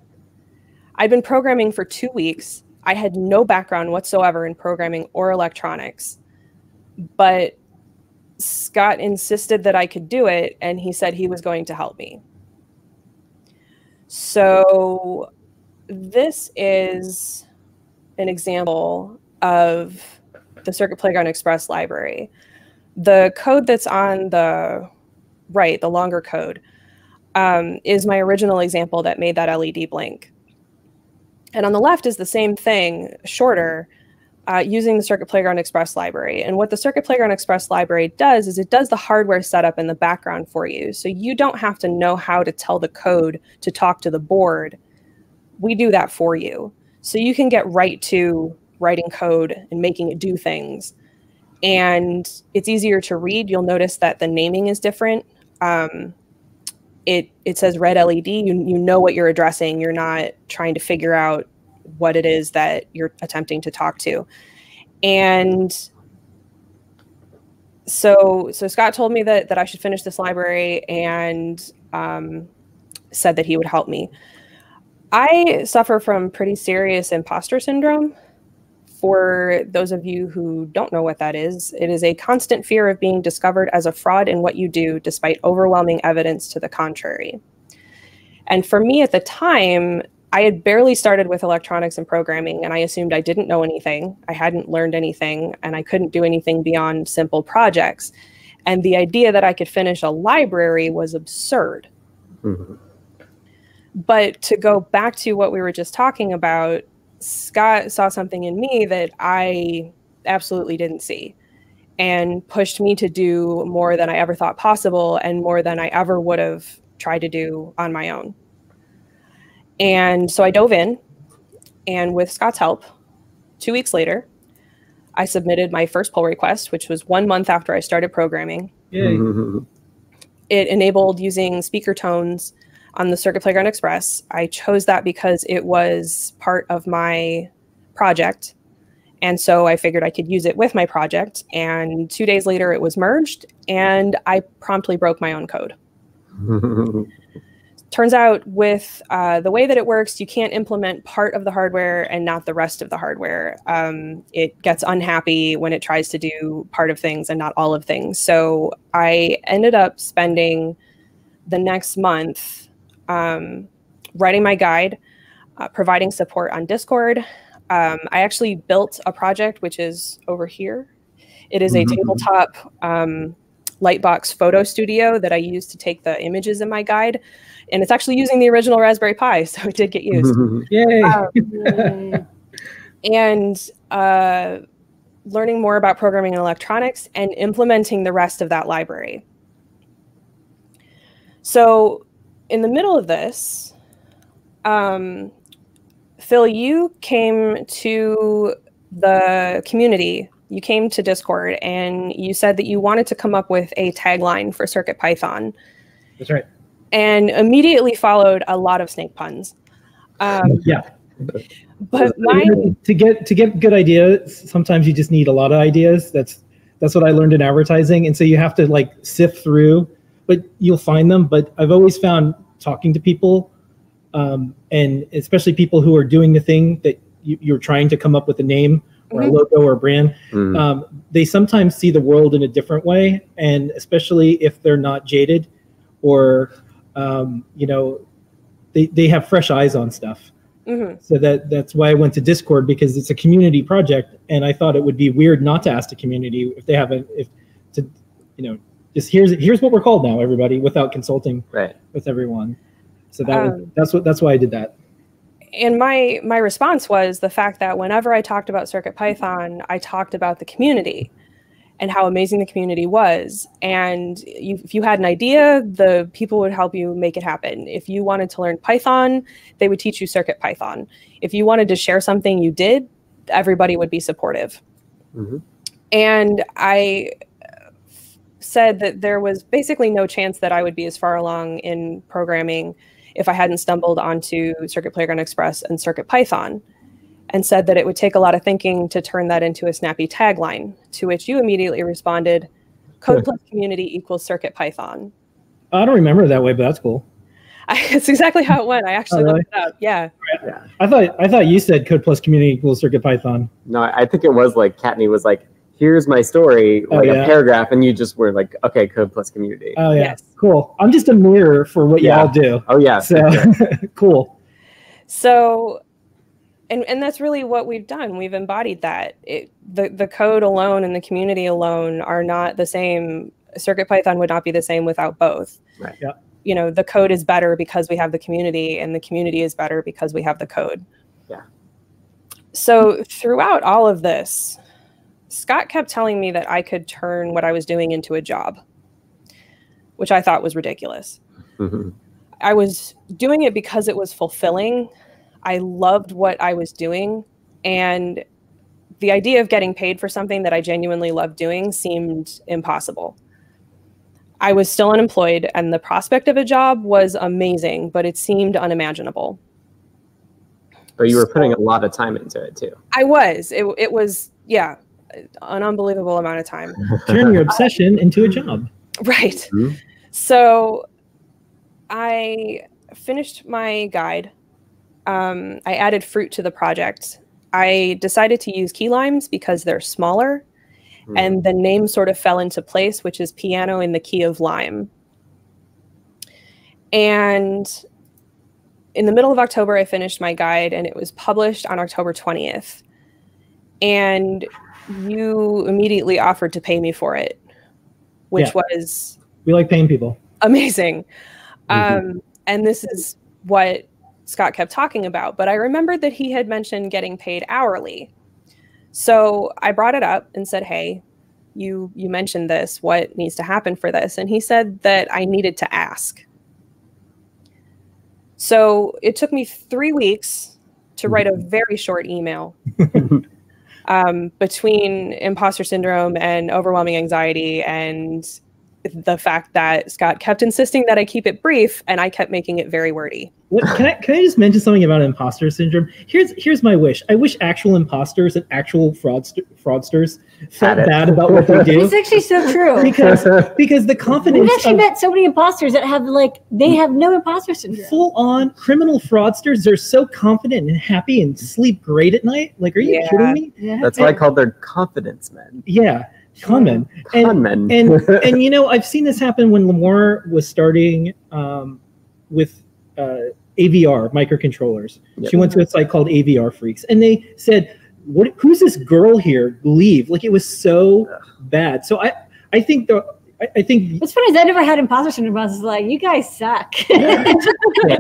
S4: I'd been programming for two weeks. I had no background whatsoever in programming or electronics. But Scott insisted that I could do it, and he said he was going to help me. So, this is an example of the Circuit Playground Express library. The code that's on the right, the longer code, um, is my original example that made that LED blink. And on the left is the same thing, shorter, uh, using the Circuit Playground Express library. And what the Circuit Playground Express library does is it does the hardware setup in the background for you. So you don't have to know how to tell the code to talk to the board. We do that for you. So you can get right to writing code and making it do things. And it's easier to read. You'll notice that the naming is different. Um, it, it says red LED. You, you know what you're addressing. You're not trying to figure out what it is that you're attempting to talk to. And so so Scott told me that that I should finish this library and um, said that he would help me. I suffer from pretty serious imposter syndrome. For those of you who don't know what that is, it is a constant fear of being discovered as a fraud in what you do, despite overwhelming evidence to the contrary. And for me at the time, I had barely started with electronics and programming, and I assumed I didn't know anything. I hadn't learned anything, and I couldn't do anything beyond simple projects. And the idea that I could finish a library was absurd. Mm-hmm. But to go back to what we were just talking about, Scott saw something in me that I absolutely didn't see and pushed me to do more than I ever thought possible and more than I ever would have tried to do on my own. And so I dove in, and with Scott's help, two weeks later, I submitted my first pull request, which was one month after I started programming. Yay. It enabled using speaker tones on the Circuit Playground Express. I chose that because it was part of my project. And so I figured I could use it with my project. And two days later, it was merged, and I promptly broke my own code. turns out with uh, the way that it works, you can't implement part of the hardware and not the rest of the hardware. Um, it gets unhappy when it tries to do part of things and not all of things. So I ended up spending the next month um, writing my guide, uh, providing support on Discord. Um, I actually built a project which is over here. It is a
S2: Mhm.
S4: tabletop um, Lightbox photo studio that I use to take the images in my guide. And it's actually using the original Raspberry Pi, so it did get used.
S1: Yay.
S4: Um,
S3: Yay.
S4: and uh, learning more about programming and electronics and implementing the rest of that library. So, in the middle of this, um, Phil, you came to the community, you came to Discord, and you said that you wanted to come up with a tagline for Circuit Python,
S1: That's right.
S4: and immediately followed a lot of snake puns. Um,
S1: Yeah.
S4: but my
S1: to get to get good ideas, sometimes you just need a lot of ideas. That's that's what I learned in advertising, and so you have to like sift through, but you'll find them. But I've always found talking to people, um, and especially people who are doing the thing that you, you're trying to come up with a name or a
S4: Mhm.
S1: logo or a brand.
S2: Mm.
S1: Um, they sometimes see the world in a different way, and especially if they're not jaded, or um, you know, they they have fresh eyes on stuff
S4: mhm.
S1: so that that's why I went to Discord because it's a community project, and I thought it would be weird not to ask the community if they haven't if to you know just here's here's what we're called now, everybody, without consulting
S2: Right.
S1: with everyone. So that was,
S4: Um,
S1: that's what that's why I did that.
S4: and my my response was the fact that whenever I talked about Circuit Python, I talked about the community and how amazing the community was. And you, if you had an idea, the people would help you make it happen. If you wanted to learn Python, they would teach you Circuit Python. If you wanted to share something you did, everybody would be supportive.
S2: Mhm.
S4: And I said that there was basically no chance that I would be as far along in programming if I hadn't stumbled onto Circuit Playground Express and Circuit Python, and said that it would take a lot of thinking to turn that into a snappy tagline. To which you immediately responded, "Code plus community equals Circuit Python."
S1: I don't remember it that way, but that's cool.
S4: I, it's exactly how it went. I actually
S1: Oh, really?
S4: looked it up. Yeah,
S2: Yeah.
S1: I thought I thought you said code plus community equals Circuit Python.
S2: No, I think it was like Kattni was like, "Here's my story,"
S1: Oh,
S2: like
S1: yeah.
S2: a paragraph, and you just were like, "Okay, code plus community."
S1: Oh yeah,
S4: Yes.
S1: cool. I'm just a mirror for what
S2: Yeah.
S1: y'all do.
S2: oh yeah.
S1: So cool.
S4: So, and and that's really what we've done. We've embodied that. It, the the code alone and the community alone are not the same. Circuit Python would not be the same without both.
S2: Right.
S1: Yeah.
S4: You know, the code is better because we have the community, and the community is better because we have the code.
S2: Yeah.
S4: So throughout all of this, Scott kept telling me that I could turn what I was doing into a job, which I thought was ridiculous.
S2: Mhm.
S4: I was doing it because it was fulfilling. I loved what I was doing. And the idea of getting paid for something that I genuinely loved doing seemed impossible. I was still unemployed, and the prospect of a job was amazing, but it seemed unimaginable.
S2: But you were putting a lot of time into it too.
S4: I was. It, it was, yeah, an unbelievable amount of time.
S1: Turn your obsession into a job.
S4: Right.
S2: Mhm.
S4: So I finished my guide. Um, I added fruit to the project. I decided to use key limes because they're smaller
S2: Mm.
S4: and the name sort of fell into place, which is piano in the key of lime. And in the middle of October, I finished my guide and it was published on October 20th. And you immediately offered to pay me for it, which
S1: Yeah.
S4: was
S1: We like paying people.
S4: amazing.
S2: Mhm.
S4: Um, and this is what Scott kept talking about. But I remembered that he had mentioned getting paid hourly. So I brought it up and said, "Hey, you you mentioned this. What needs to happen for this?" And he said that I needed to ask. So it took me three weeks to write a very short email um, between imposter syndrome and overwhelming anxiety and the fact that Scott kept insisting that I keep it brief and I kept making it very wordy.
S1: Can I can I just mention something about imposter syndrome? Here's here's my wish. I wish actual imposters and actual fraudster, fraudsters felt bad about what they do
S3: It's actually so true.
S1: because because the confidence
S3: We've actually
S1: of
S3: met so many imposters that have like they have no imposter syndrome.
S1: full on criminal fraudsters they're so confident and happy and sleep great at night. Like, are you
S4: Yeah.
S1: kidding me?
S3: Yeah.
S2: That's why I called their confidence men.
S1: Yeah, conmen. And
S2: Con men.
S1: and and you know i've seen this happen when Limor was starting um, with uh, AVR microcontrollers.
S2: Yep.
S1: She went to a site called AVR Freaks, and they said, "What? Who's this girl here? Leave!" Like it was so bad. So I, I think the, I, I think,
S3: What's funny is I never had imposter syndrome. I was like, you guys suck.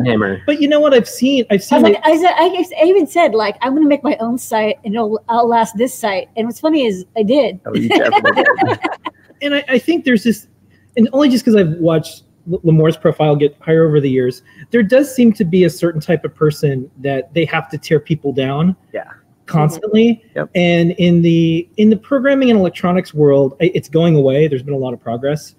S2: Hammer.
S1: but you know what I've seen? I've
S3: I
S1: seen.
S3: was
S1: like,
S3: like, I, said, I, I even said like I'm gonna make my own site and it'll outlast this site. And what's funny is I did.
S2: Oh, did.
S1: and I, I think there's this, and only just because I've watched L- Limor's profile get higher over the years, there does seem to be a certain type of person that they have to tear people down.
S2: Yeah.
S1: Constantly,
S2: Yep.
S1: and in the in the programming and electronics world, it's going away. There's been a lot of progress,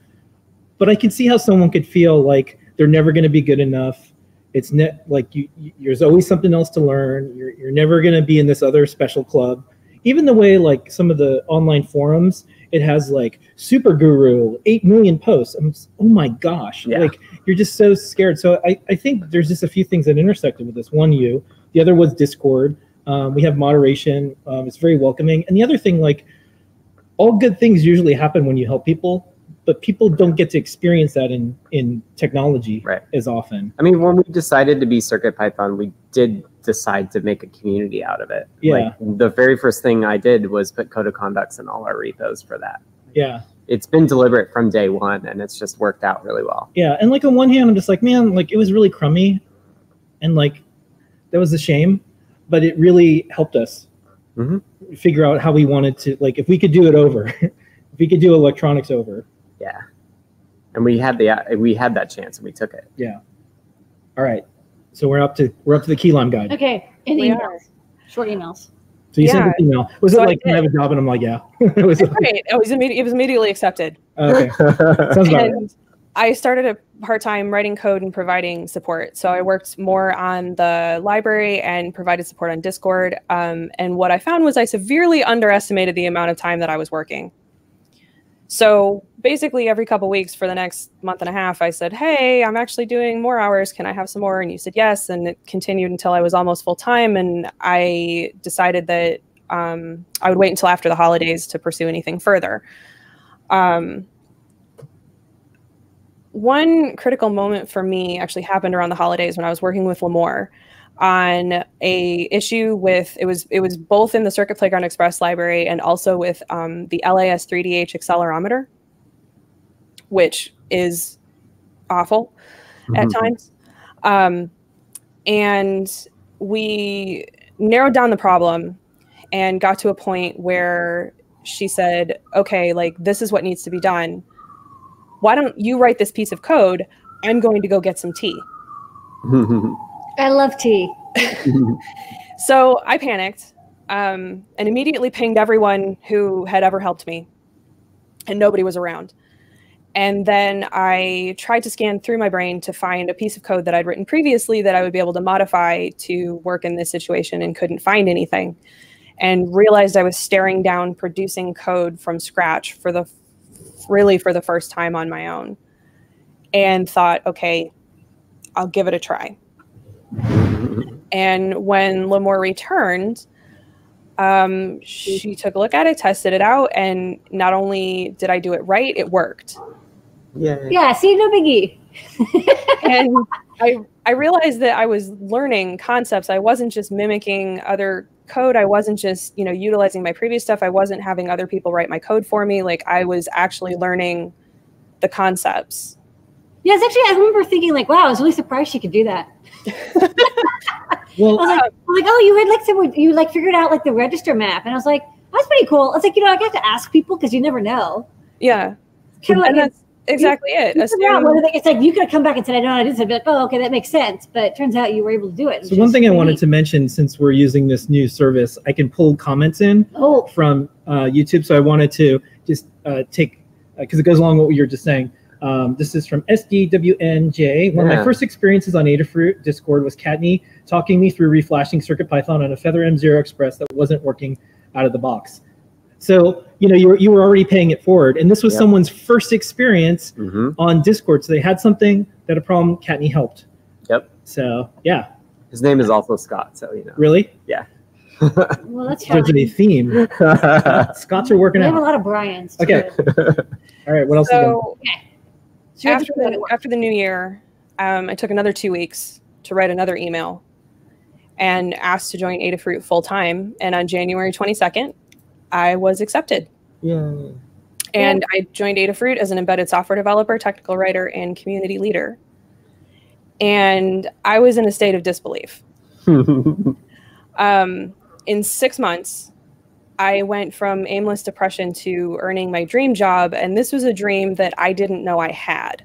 S1: but I can see how someone could feel like they're never going to be good enough. It's net like you, you. There's always something else to learn. You're you're never going to be in this other special club. Even the way like some of the online forums, it has like super guru, eight million posts. I'm s- oh my gosh,
S2: Yeah.
S1: like you're just so scared. So I, I think there's just a few things that intersected with this. One, you. The other was Discord. Um, we have moderation. Um, it's very welcoming. And the other thing, like all good things usually happen when you help people, but people don't get to experience that in in technology
S2: Right.
S1: as often.
S2: I mean, when we decided to be Circuit Python, we did decide to make a community out of it.
S1: Yeah.
S2: Like, the very first thing I did was put code of conducts in all our repos for that.
S1: Yeah.
S2: It's been deliberate from day one, and it's just worked out really well.
S1: Yeah, and like on one hand, I'm just like, man, like it was really crummy, and like that was a shame, but it really helped us
S2: Mhm.
S1: figure out how we wanted to, like, if we could do it over, if we could do electronics over.
S2: Yeah. And we had the we had that chance, and we took it. Yeah.
S1: All right, so we're up to we're up to the key lime guide.
S3: Okay. And
S4: We
S3: emails.
S4: are.
S3: Short emails.
S1: So you
S4: Yeah.
S1: sent an email. Was
S4: So
S1: it
S4: I
S1: like, can I have a job? And I'm like, yeah. it was
S4: Right. It was, imme- it was immediately accepted.
S1: okay. Sounds about right.
S4: I started a part time writing code and providing support. So I worked more on the library and provided support on Discord. Um, and what I found was I severely underestimated the amount of time that I was working. So basically, every couple weeks for the next month and a half, I said, Hey, I'm actually doing more hours. Can I have some more? And you said yes. And it continued until I was almost full time. And I decided that um, I would wait until after the holidays to pursue anything further. Um, one critical moment for me actually happened around the holidays when I was working with Limor on a issue with it was it was both in the Circuit Playground Express library and also with um, the LIS3DH accelerometer, which is awful at
S2: Mhm.
S4: times. Um, and we narrowed down the problem and got to a point where she said, okay, like this is what needs to be done. Why don't you write this piece of code? I'm going to go get some tea.
S3: I love tea.
S4: So I panicked um, and immediately pinged everyone who had ever helped me, and nobody was around. And then I tried to scan through my brain to find a piece of code that I'd written previously that I would be able to modify to work in this situation and couldn't find anything. And realized I was staring down producing code from scratch for the really for the first time on my own. And thought, okay, I'll give it a try. And when Limor returned, um, she took a look at it, tested it out, and not only did I do it right, it worked.
S2: yeah.
S3: Yeah, see, you, no biggie.
S4: And I I realized that I was learning concepts. I wasn't just mimicking other code. I wasn't just you know utilizing my previous stuff. I wasn't having other people write my code for me. Like I was actually learning the concepts.
S3: Yeah, it's actually, I remember thinking, like, wow, I was really surprised she could do that. I
S1: Well,
S3: was like, um, I was like, oh, you had like some, you like figured out like the register map, and I was like, oh, that's pretty cool. I was like, you know, I got to ask people because you never know.
S4: Yeah,
S3: like
S4: that's exactly it.
S3: you figure out
S4: Assume-
S3: whether they- it's like you could have come back and said, I don't know how to do. I'd be like, oh, okay, that makes sense. But it turns out you were able to do it.
S1: so one thing I wanted to mention, since we're using this new service, I can pull comments in
S3: Oh,
S1: from uh, YouTube. So I wanted to just uh, take because it goes along with what you were just saying. Um, this is from SDWNJ. One of my first experiences on Adafruit Discord was Kattni talking me through reflashing CircuitPython on a Feather M0 Express that wasn't working out of the box. So you know you were you were already paying it forward, and this was
S2: Yep.
S1: someone's first experience
S2: Mhm.
S1: on Discord. So they had something that a problem. Kattni helped.
S2: Yep.
S1: So yeah,
S2: His name is also Scott, so you know.
S1: really, Yeah.
S3: well, that's
S1: there's a theme. Scots are working
S3: We have a lot of Brian's. too.
S1: Okay. All right, what else? is going?
S4: So
S3: So you have
S4: after
S3: to put
S4: the, after the new year, um, I took another two weeks to write another email and asked to join Adafruit full time. And on January 22nd, I was accepted.
S1: Yeah.
S4: And I joined Adafruit as an embedded software developer, technical writer, and community leader. And I was in a state of disbelief. um, in six months, I went from aimless depression to earning my dream job. And this was a dream that I didn't know I had.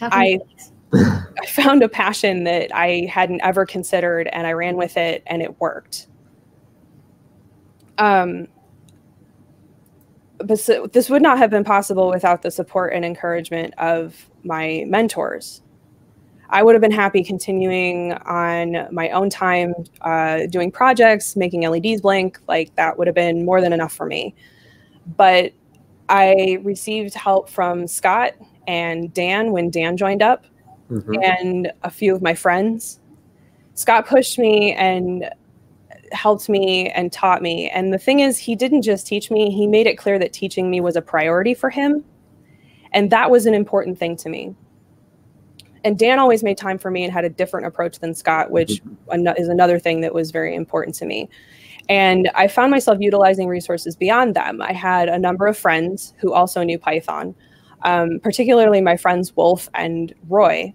S4: I, I found a passion that I hadn't ever considered and I ran with it and it worked. Um, but so, this would not have been possible without the support and encouragement of my mentors. I would have been happy continuing on my own time, uh, doing projects, making LEDs blink. Like that would have been more than enough for me. But I received help from Scott and Dan when Dan joined up, mm-hmm. and a few of my friends. Scott pushed me and helped me and taught me. And the thing is, he didn't just teach me, he made it clear that teaching me was a priority for him. And that was an important thing to me. And Dan always made time for me and had a different approach than Scott, which mm-hmm. is another thing that was very important to me. And I found myself utilizing resources beyond them. I had a number of friends who also knew Python, um, particularly my friends Wolf and Roy.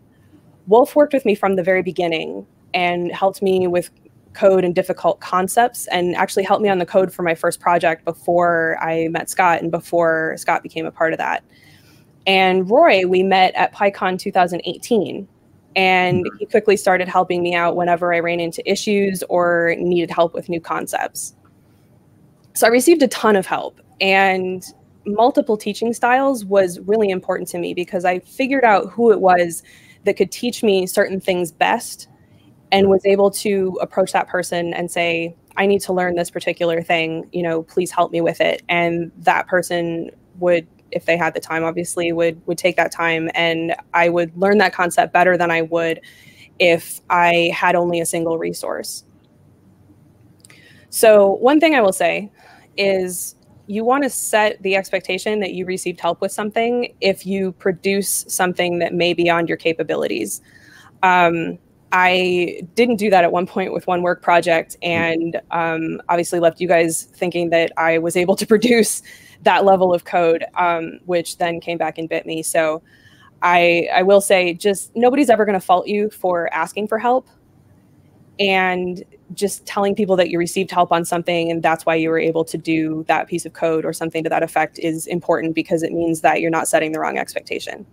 S4: Wolf worked with me from the very beginning and helped me with code and difficult concepts and actually helped me on the code for my first project before I met Scott and before Scott became a part of that. And Roy, we met at PyCon 2018 and mm-hmm. he quickly started helping me out whenever I ran into issues or needed help with new concepts. So I received a ton of help and multiple teaching styles was really important to me because I figured out who it was that could teach me certain things best and was able to approach that person and say, I need to learn this particular thing, you know, please help me with it. And that person would, if they had the time, obviously would would take that time and I would learn that concept better than I would if I had only a single resource. So one thing I will say is you want to set the expectation that you received help with something if you produce something that may be beyond your capabilities. Um, I didn't do that at one point with one work project, and um, obviously left you guys thinking that I was able to produce that level of code, um, which then came back and bit me. So I, I will say, just nobody's ever going to fault you for asking for help, and just telling people that you received help on something and that's why you were able to do that piece of code or something to that effect is important because it means that you're not setting the wrong expectation.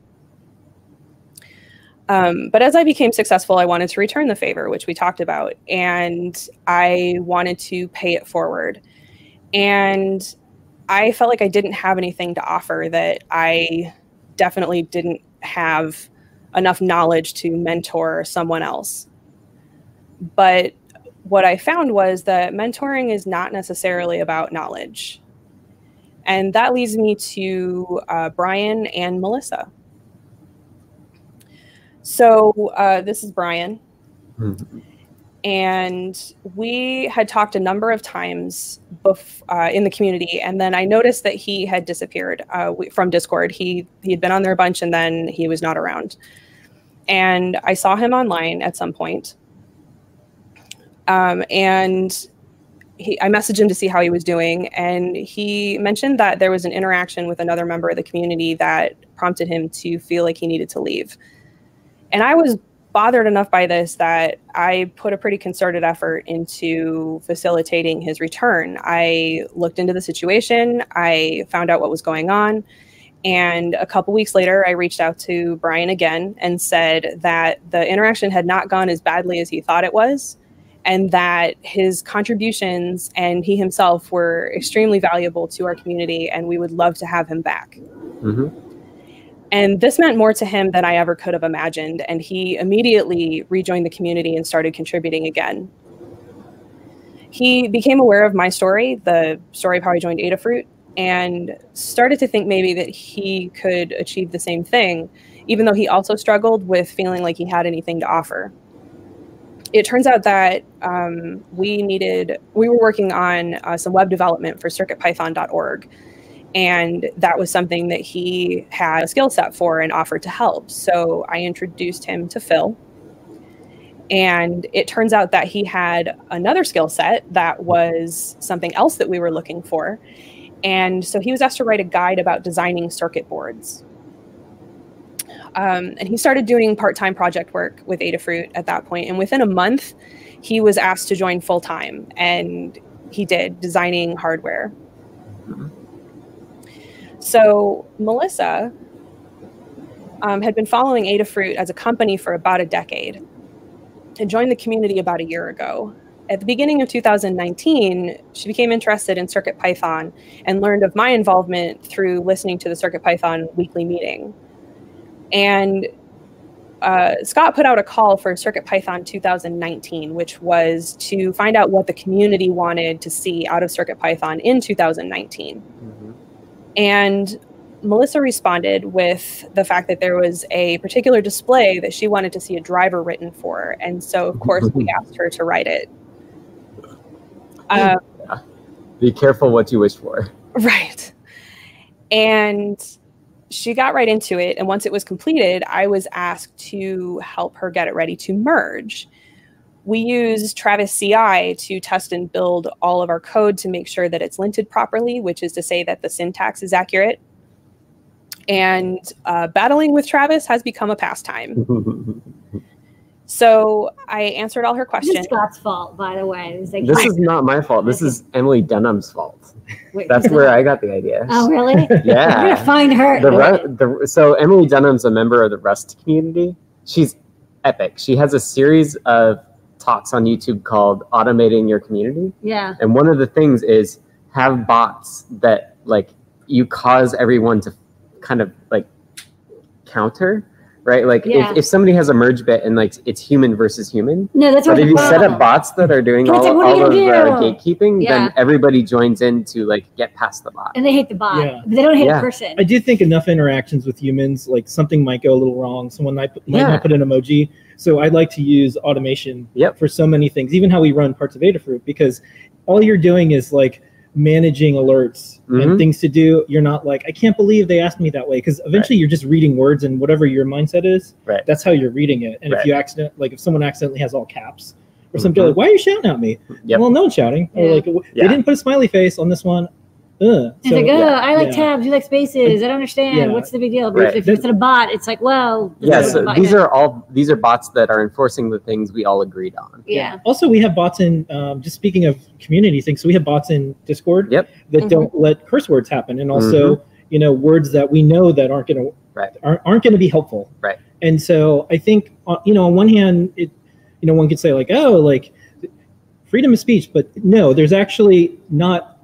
S4: Um, but as I became successful, I wanted to return the favor, which we talked about, and I wanted to pay it forward. And I felt like I didn't have anything to offer that I definitely didn't have enough knowledge to mentor someone else. But what I found was that mentoring is not necessarily about knowledge. And that leads me to uh, Brian and Melissa. So uh, this is Brian. Mm-hmm. And we had talked a number of times bef- uh, in the community, and then I noticed that he had disappeared uh, from Discord. He he had been on there a bunch, and then he was not around. And I saw him online at some point, um, and he, I messaged him to see how he was doing, and he mentioned that there was an interaction with another member of the community that prompted him to feel like he needed to leave. And I was bothered enough by this that I put a pretty concerted effort into facilitating his return. I looked into the situation, I found out what was going on. And a couple weeks later, I reached out to Brian again and said that the interaction had not gone as badly as he thought it was, and that his contributions and he himself were extremely valuable to our community, and we would love to have him back. Mm-hmm. And this meant more to him than I ever could have imagined. And he immediately rejoined the community and started contributing again. He became aware of my story, the story of how I joined Adafruit, and started to think maybe that he could achieve the same thing, even though he also struggled with feeling like he had anything to offer. It turns out that um, we needed, we were working on uh, some web development for circuitpython.org and that was something that he had a skill set for and offered to help. So I introduced him to Phil. And it turns out that he had another skill set that was something else that we were looking for. And so he was asked to write a guide about designing circuit boards. Um, and he started doing part time project work with Adafruit at that point. And within a month, he was asked to join full time. And he did designing hardware. So Melissa um, had been following Adafruit as a company for about a decade and joined the community about a year ago. At the beginning of 2019, she became interested in CircuitPython and learned of my involvement through listening to the CircuitPython weekly meeting. And uh, Scott put out a call for CircuitPython 2019, which was to find out what the community wanted to see out of CircuitPython in 2019. Mm-hmm. And Melissa responded with the fact that there was a particular display that she wanted to see a driver written for. And so, of course, we asked her to write it.
S2: Um, yeah. Be careful what you wish for.
S4: Right. And she got right into it. And once it was completed, I was asked to help her get it ready to merge. We use Travis CI to test and build all of our code to make sure that it's linted properly, which is to say that the syntax is accurate. And uh, battling with Travis has become a pastime. So I answered all her questions.
S3: This is Scott's fault, by the way.
S2: Like, this is not my fault. This is Emily Dunham's fault. Wait, That's where I got the idea.
S3: Oh, really?
S2: yeah.
S3: I'm gonna find her.
S2: The, the, so Emily Dunham's a member of the Rust community. She's epic. She has a series of talks on YouTube called "Automating Your Community."
S3: Yeah.
S2: And one of the things is have bots that like you cause everyone to kind of like counter right? Like yeah. if, if somebody has a merge bit and like it's human versus human.
S3: No, that's right.
S2: But if you set up bots that are doing all, all of the gatekeeping, yeah. then everybody joins in to like get past the bot.
S3: And they hate the bot. Yeah. They don't hate yeah. the person.
S1: I do think enough interactions with humans, like something might go a little wrong. Someone might, might not put an emoji. So I'd like to use automation
S2: yep.
S1: for so many things, even how we run parts of Adafruit, because all you're doing is like managing alerts mm-hmm. and things to do you're not like i can't believe they asked me that way because eventually right. you're just reading words and whatever your mindset is
S2: right.
S1: that's how you're reading it and right. if you accident like if someone accidentally has all caps or something mm-hmm. like why are you shouting at me yep. well no one's shouting yeah. or like yeah. they didn't put a smiley face on this one
S3: Ugh. It's so, like, oh, yeah, I like yeah. tabs. You like spaces. I don't understand. Yeah. What's the big deal? But right. if, if it's a bot, it's like, well,
S2: yeah. So these are all these are bots that are enforcing the things we all agreed on.
S3: Yeah.
S1: Also, we have bots in. Um, just speaking of community things, so we have bots in Discord.
S2: Yep.
S1: That mm-hmm. don't let curse words happen, and also mm-hmm. you know words that we know that aren't going to
S2: right.
S1: aren't, aren't going to be helpful.
S2: Right.
S1: And so I think uh, you know on one hand, it you know one could say like, oh, like freedom of speech, but no, there's actually not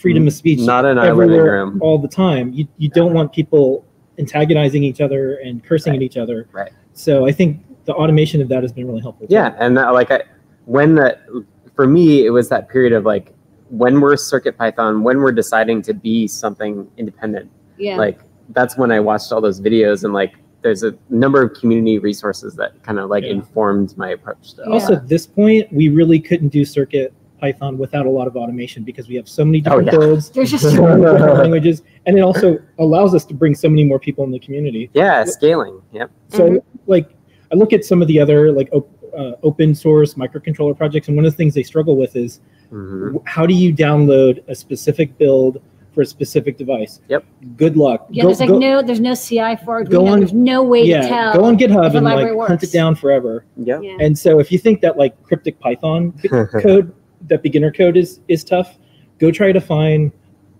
S1: freedom of speech
S2: not an everywhere
S1: all the time. You you don't want people antagonizing each other and cursing
S2: right.
S1: at each other.
S2: Right.
S1: So I think the automation of that has been really helpful.
S2: Too. Yeah, and that, like I, when that for me it was that period of like when we're Circuit Python, when we're deciding to be something independent.
S3: Yeah.
S2: Like that's when I watched all those videos and like there's a number of community resources that kind of like yeah. informed my approach to
S1: also at this point we really couldn't do circuit Python without a lot of automation because we have so many different oh, yeah. builds,
S3: There's just
S1: languages, and it also allows us to bring so many more people in the community.
S2: Yeah, scaling. Yep.
S1: So mm-hmm. like I look at some of the other like op- uh, open source microcontroller projects, and one of the things they struggle with is mm-hmm. how do you download a specific build for a specific device.
S2: Yep.
S1: Good luck.
S3: Yeah, go, there's like go, no, there's no CI for it. Go on, there's no way yeah, to tell.
S1: Go on GitHub and like works. hunt it down forever.
S2: Yep. Yeah.
S1: And so if you think that like cryptic Python code that beginner code is is tough, go try to find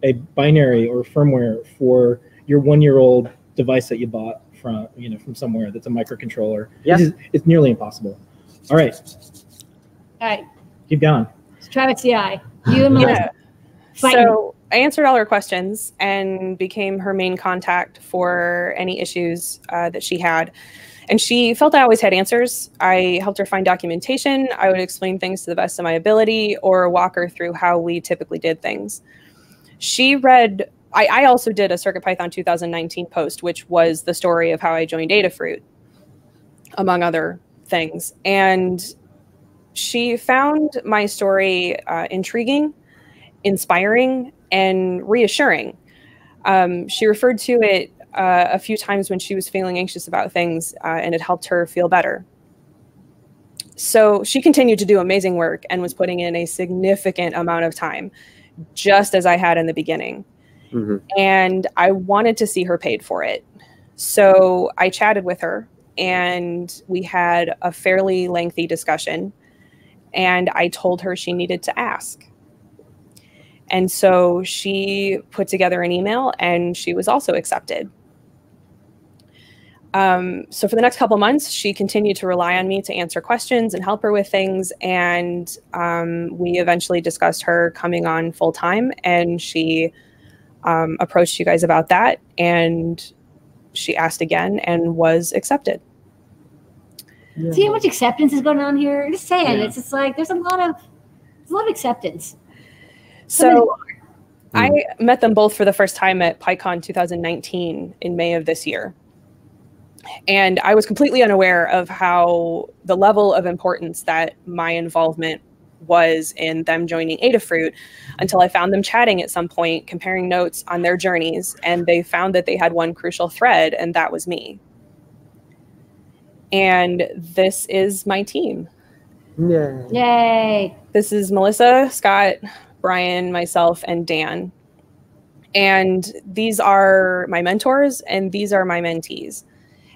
S1: a binary or firmware for your one year old device that you bought from you know from somewhere that's a microcontroller.
S2: Yeah.
S1: It's, it's nearly impossible. All right.
S3: All right.
S1: Keep going.
S3: It's Travis CI. You and Melissa.
S4: So I answered all her questions and became her main contact for any issues uh, that she had. And she felt I always had answers. I helped her find documentation. I would explain things to the best of my ability or walk her through how we typically did things. She read, I, I also did a CircuitPython 2019 post, which was the story of how I joined Adafruit, among other things. And she found my story uh, intriguing, inspiring, and reassuring. Um, she referred to it uh, a few times when she was feeling anxious about things, uh, and it helped her feel better. so she continued to do amazing work and was putting in a significant amount of time, just as I had in the beginning. Mm-hmm. And I wanted to see her paid for it. So I chatted with her and we had a fairly lengthy discussion. And I told her she needed to ask. And so she put together an email and she was also accepted. Um, so for the next couple months, she continued to rely on me to answer questions and help her with things. And um, we eventually discussed her coming on full time, and she um, approached you guys about that. And she asked again and was accepted.
S3: Yeah. See how much acceptance is going on here? Just saying, yeah. it's just like there's a lot of there's a lot of acceptance.
S4: So, I met them both for the first time at PyCon 2019 in May of this year. And I was completely unaware of how the level of importance that my involvement was in them joining Adafruit until I found them chatting at some point, comparing notes on their journeys, and they found that they had one crucial thread, and that was me. And this is my team.
S3: Yay. Yay.
S4: This is Melissa, Scott, Brian, myself, and Dan. And these are my mentors, and these are my mentees.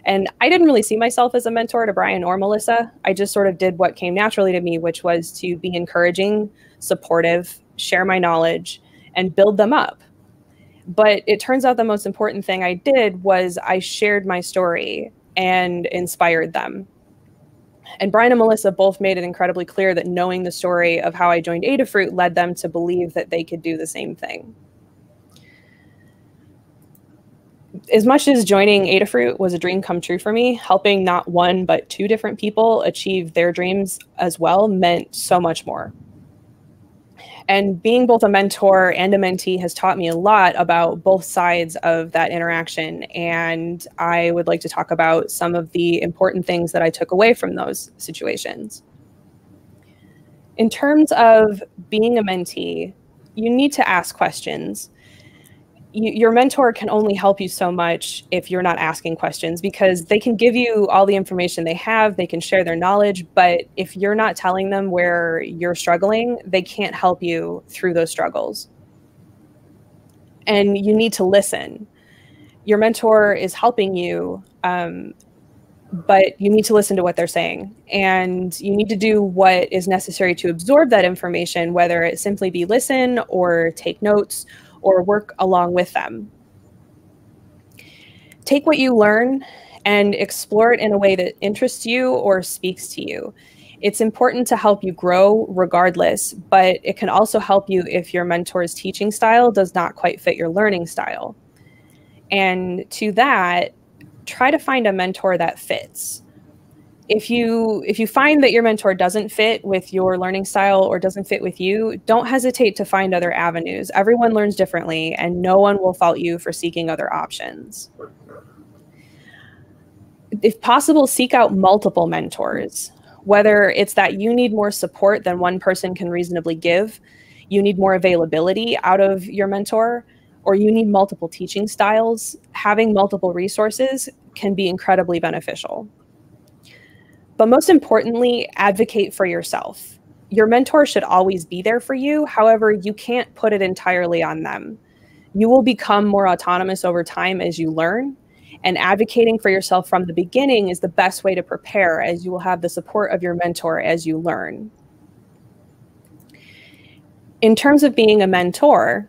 S4: And I didn't really see myself as a mentor to Brian or Melissa. I just sort of did what came naturally to me, which was to be encouraging, supportive, share my knowledge, and build them up. But it turns out the most important thing I did was I shared my story and inspired them. And Brian and Melissa both made it incredibly clear that knowing the story of how I joined Adafruit led them to believe that they could do the same thing. As much as joining Adafruit was a dream come true for me, helping not one but two different people achieve their dreams as well meant so much more. And being both a mentor and a mentee has taught me a lot about both sides of that interaction. And I would like to talk about some of the important things that I took away from those situations. In terms of being a mentee, you need to ask questions you, your mentor can only help you so much if you're not asking questions because they can give you all the information they have, they can share their knowledge, but if you're not telling them where you're struggling, they can't help you through those struggles. And you need to listen. Your mentor is helping you, um, but you need to listen to what they're saying. And you need to do what is necessary to absorb that information, whether it simply be listen or take notes or work along with them. Take what you learn and explore it in a way that interests you or speaks to you. It's important to help you grow regardless, but it can also help you if your mentor's teaching style does not quite fit your learning style. And to that, try to find a mentor that fits if you if you find that your mentor doesn't fit with your learning style or doesn't fit with you don't hesitate to find other avenues. Everyone learns differently and no one will fault you for seeking other options. If possible seek out multiple mentors. Whether it's that you need more support than one person can reasonably give you need more availability out of your mentor or you need multiple teaching styles having multiple resources can be incredibly beneficial but most importantly, advocate for yourself. Your mentor should always be there for you. However, you can't put it entirely on them. You will become more autonomous over time as you learn. And advocating for yourself from the beginning is the best way to prepare, as you will have the support of your mentor as you learn. In terms of being a mentor,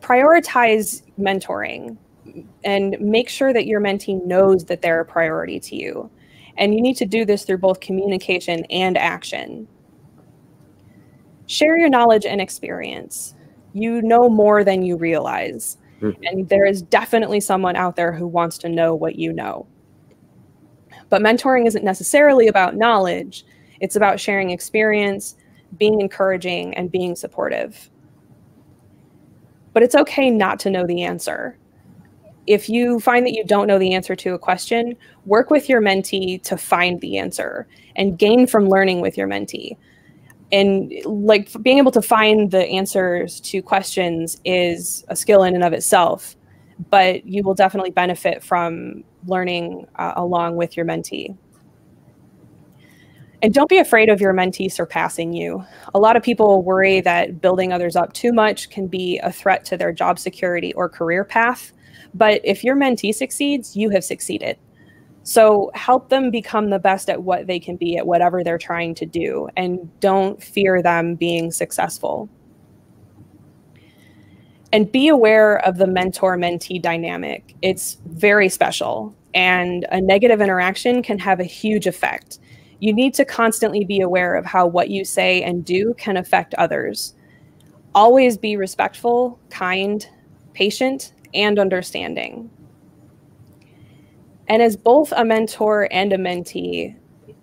S4: prioritize mentoring and make sure that your mentee knows that they're a priority to you. And you need to do this through both communication and action. Share your knowledge and experience. You know more than you realize. Mm-hmm. And there is definitely someone out there who wants to know what you know. But mentoring isn't necessarily about knowledge, it's about sharing experience, being encouraging, and being supportive. But it's okay not to know the answer if you find that you don't know the answer to a question, work with your mentee to find the answer and gain from learning with your mentee. And like being able to find the answers to questions is a skill in and of itself, but you will definitely benefit from learning uh, along with your mentee. And don't be afraid of your mentee surpassing you. A lot of people worry that building others up too much can be a threat to their job security or career path. But if your mentee succeeds, you have succeeded. So help them become the best at what they can be at whatever they're trying to do, and don't fear them being successful. And be aware of the mentor mentee dynamic. It's very special, and a negative interaction can have a huge effect you need to constantly be aware of how what you say and do can affect others. Always be respectful, kind, patient, and understanding. And as both a mentor and a mentee,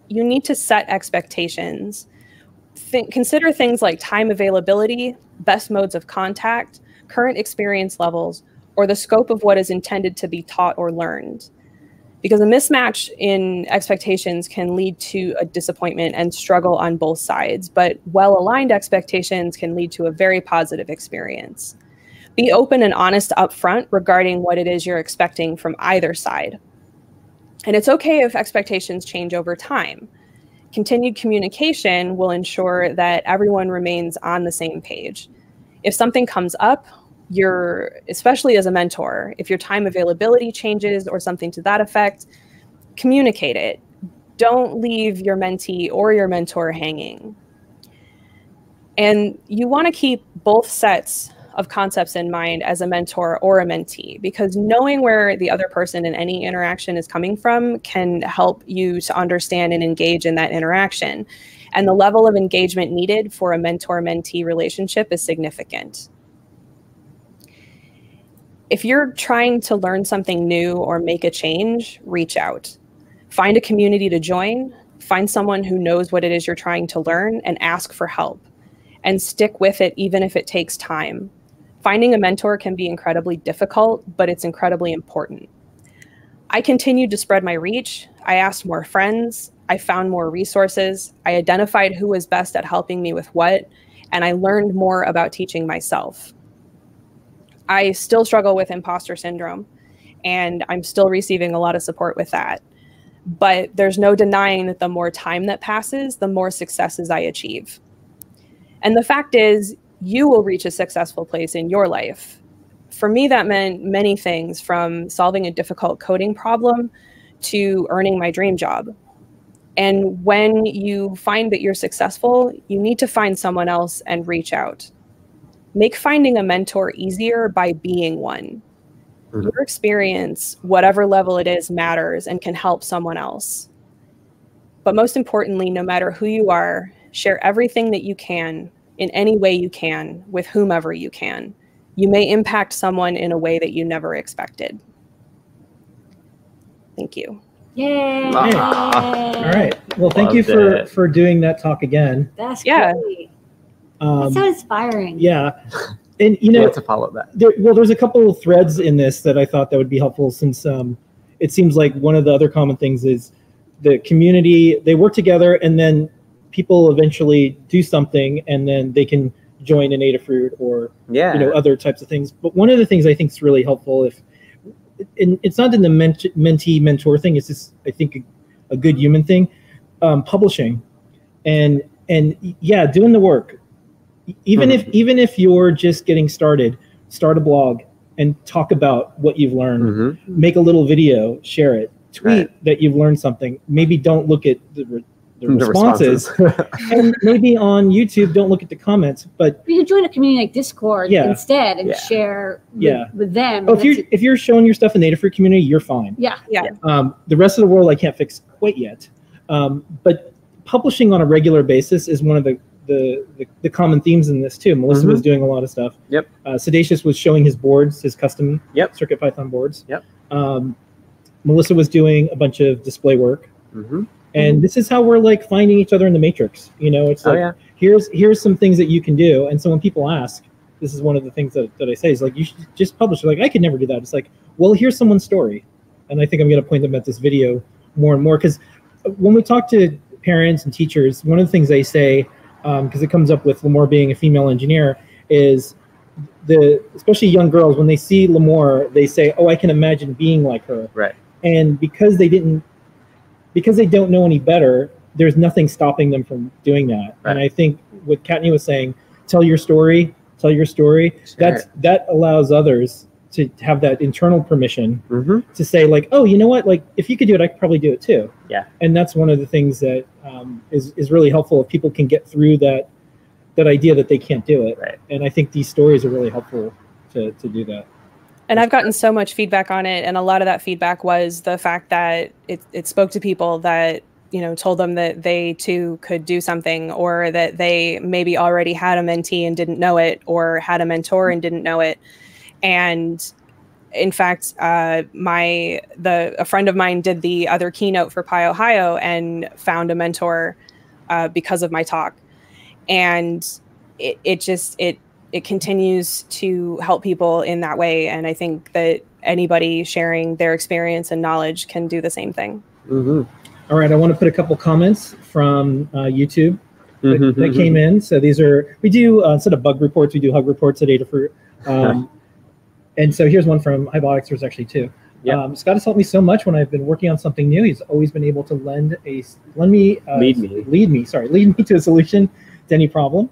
S4: you need to set expectations. Think, consider things like time availability, best modes of contact, current experience levels, or the scope of what is intended to be taught or learned because a mismatch in expectations can lead to a disappointment and struggle on both sides, but well aligned expectations can lead to a very positive experience. Be open and honest upfront regarding what it is you're expecting from either side. And it's okay if expectations change over time. Continued communication will ensure that everyone remains on the same page. If something comes up your especially as a mentor if your time availability changes or something to that effect communicate it don't leave your mentee or your mentor hanging and you want to keep both sets of concepts in mind as a mentor or a mentee because knowing where the other person in any interaction is coming from can help you to understand and engage in that interaction and the level of engagement needed for a mentor mentee relationship is significant if you're trying to learn something new or make a change, reach out. Find a community to join, find someone who knows what it is you're trying to learn, and ask for help. And stick with it, even if it takes time. Finding a mentor can be incredibly difficult, but it's incredibly important. I continued to spread my reach. I asked more friends. I found more resources. I identified who was best at helping me with what, and I learned more about teaching myself. I still struggle with imposter syndrome and I'm still receiving a lot of support with that. But there's no denying that the more time that passes, the more successes I achieve. And the fact is, you will reach a successful place in your life. For me, that meant many things from solving a difficult coding problem to earning my dream job. And when you find that you're successful, you need to find someone else and reach out make finding a mentor easier by being one. Mm-hmm. Your experience, whatever level it is, matters and can help someone else. But most importantly, no matter who you are, share everything that you can in any way you can with whomever you can. You may impact someone in a way that you never expected. Thank you.
S3: Yay!
S1: Ah. All right. Well, thank Loved you for it. for doing that talk again.
S3: That's yeah. Great. Um, That's so inspiring.
S1: Yeah. And you know,
S2: to follow that.
S1: There, well, there's a couple of threads in this that I thought that would be helpful since um, it seems like one of the other common things is the community, they work together and then people eventually do something and then they can join an Adafruit or yeah. you know other types of things. But one of the things I think is really helpful if and it's not in the ment- mentee mentor thing, it's just I think a, a good human thing. Um, publishing and and yeah, doing the work even mm-hmm. if even if you're just getting started start a blog and talk about what you've learned mm-hmm. make a little video share it tweet right. that you've learned something maybe don't look at the, the, the responses, responses. and maybe on youtube don't look at the comments but
S3: you can join a community like discord yeah. instead and yeah. share with, yeah. with them
S1: oh, if you're if you're showing your stuff in the Adafruit community you're fine
S3: yeah yeah
S1: um, the rest of the world i can't fix quite yet um, but publishing on a regular basis is one of the the, the, the common themes in this too. Melissa mm-hmm. was doing a lot of stuff.
S2: Yep.
S1: Uh, Sedacious was showing his boards, his custom
S2: yep.
S1: Circuit Python boards.
S2: Yep.
S1: Um, Melissa was doing a bunch of display work.
S2: Mm-hmm.
S1: And mm-hmm. this is how we're like finding each other in the matrix. You know, it's oh, like oh, yeah. here's here's some things that you can do. And so when people ask, this is one of the things that, that I say is like you should just publish. They're like I could never do that. It's like, well, here's someone's story, and I think I'm going to point them at this video more and more because when we talk to parents and teachers, one of the things they say because um, it comes up with Limor being a female engineer, is the especially young girls when they see Limor, they say, "Oh, I can imagine being like her."
S2: Right.
S1: And because they didn't, because they don't know any better, there's nothing stopping them from doing that.
S2: Right.
S1: And I think what Kattni was saying, tell your story, tell your story.
S2: Sure.
S1: That's that allows others to have that internal permission
S2: hmm
S1: to say like, oh, you know what? Like, if you could do it, I could probably do it too.
S2: Yeah.
S1: And that's one of the things that um, is is really helpful if people can get through that that idea that they can't do it.
S2: Right.
S1: And I think these stories are really helpful to to do that.
S4: And I've gotten so much feedback on it, and a lot of that feedback was the fact that it, it spoke to people that you know told them that they too could do something, or that they maybe already had a mentee and didn't know it, or had a mentor and didn't know it. And in fact, uh, my the a friend of mine did the other keynote for PyOhio and found a mentor uh, because of my talk, and it, it just it it continues to help people in that way. And I think that anybody sharing their experience and knowledge can do the same thing.
S2: hmm
S1: All right, I want to put a couple comments from uh, YouTube that,
S2: Mm-hmm.
S1: that came in. So these are we do uh, instead of bug reports, we do hug reports at Adafruit. Um, and so here's one from Hybotics. There's actually two.
S2: Yep.
S1: Um, Scott has helped me so much when I've been working on something new. He's always been able to lend a lend me uh,
S2: Lead me.
S1: lead me sorry lead me to a solution to any problem.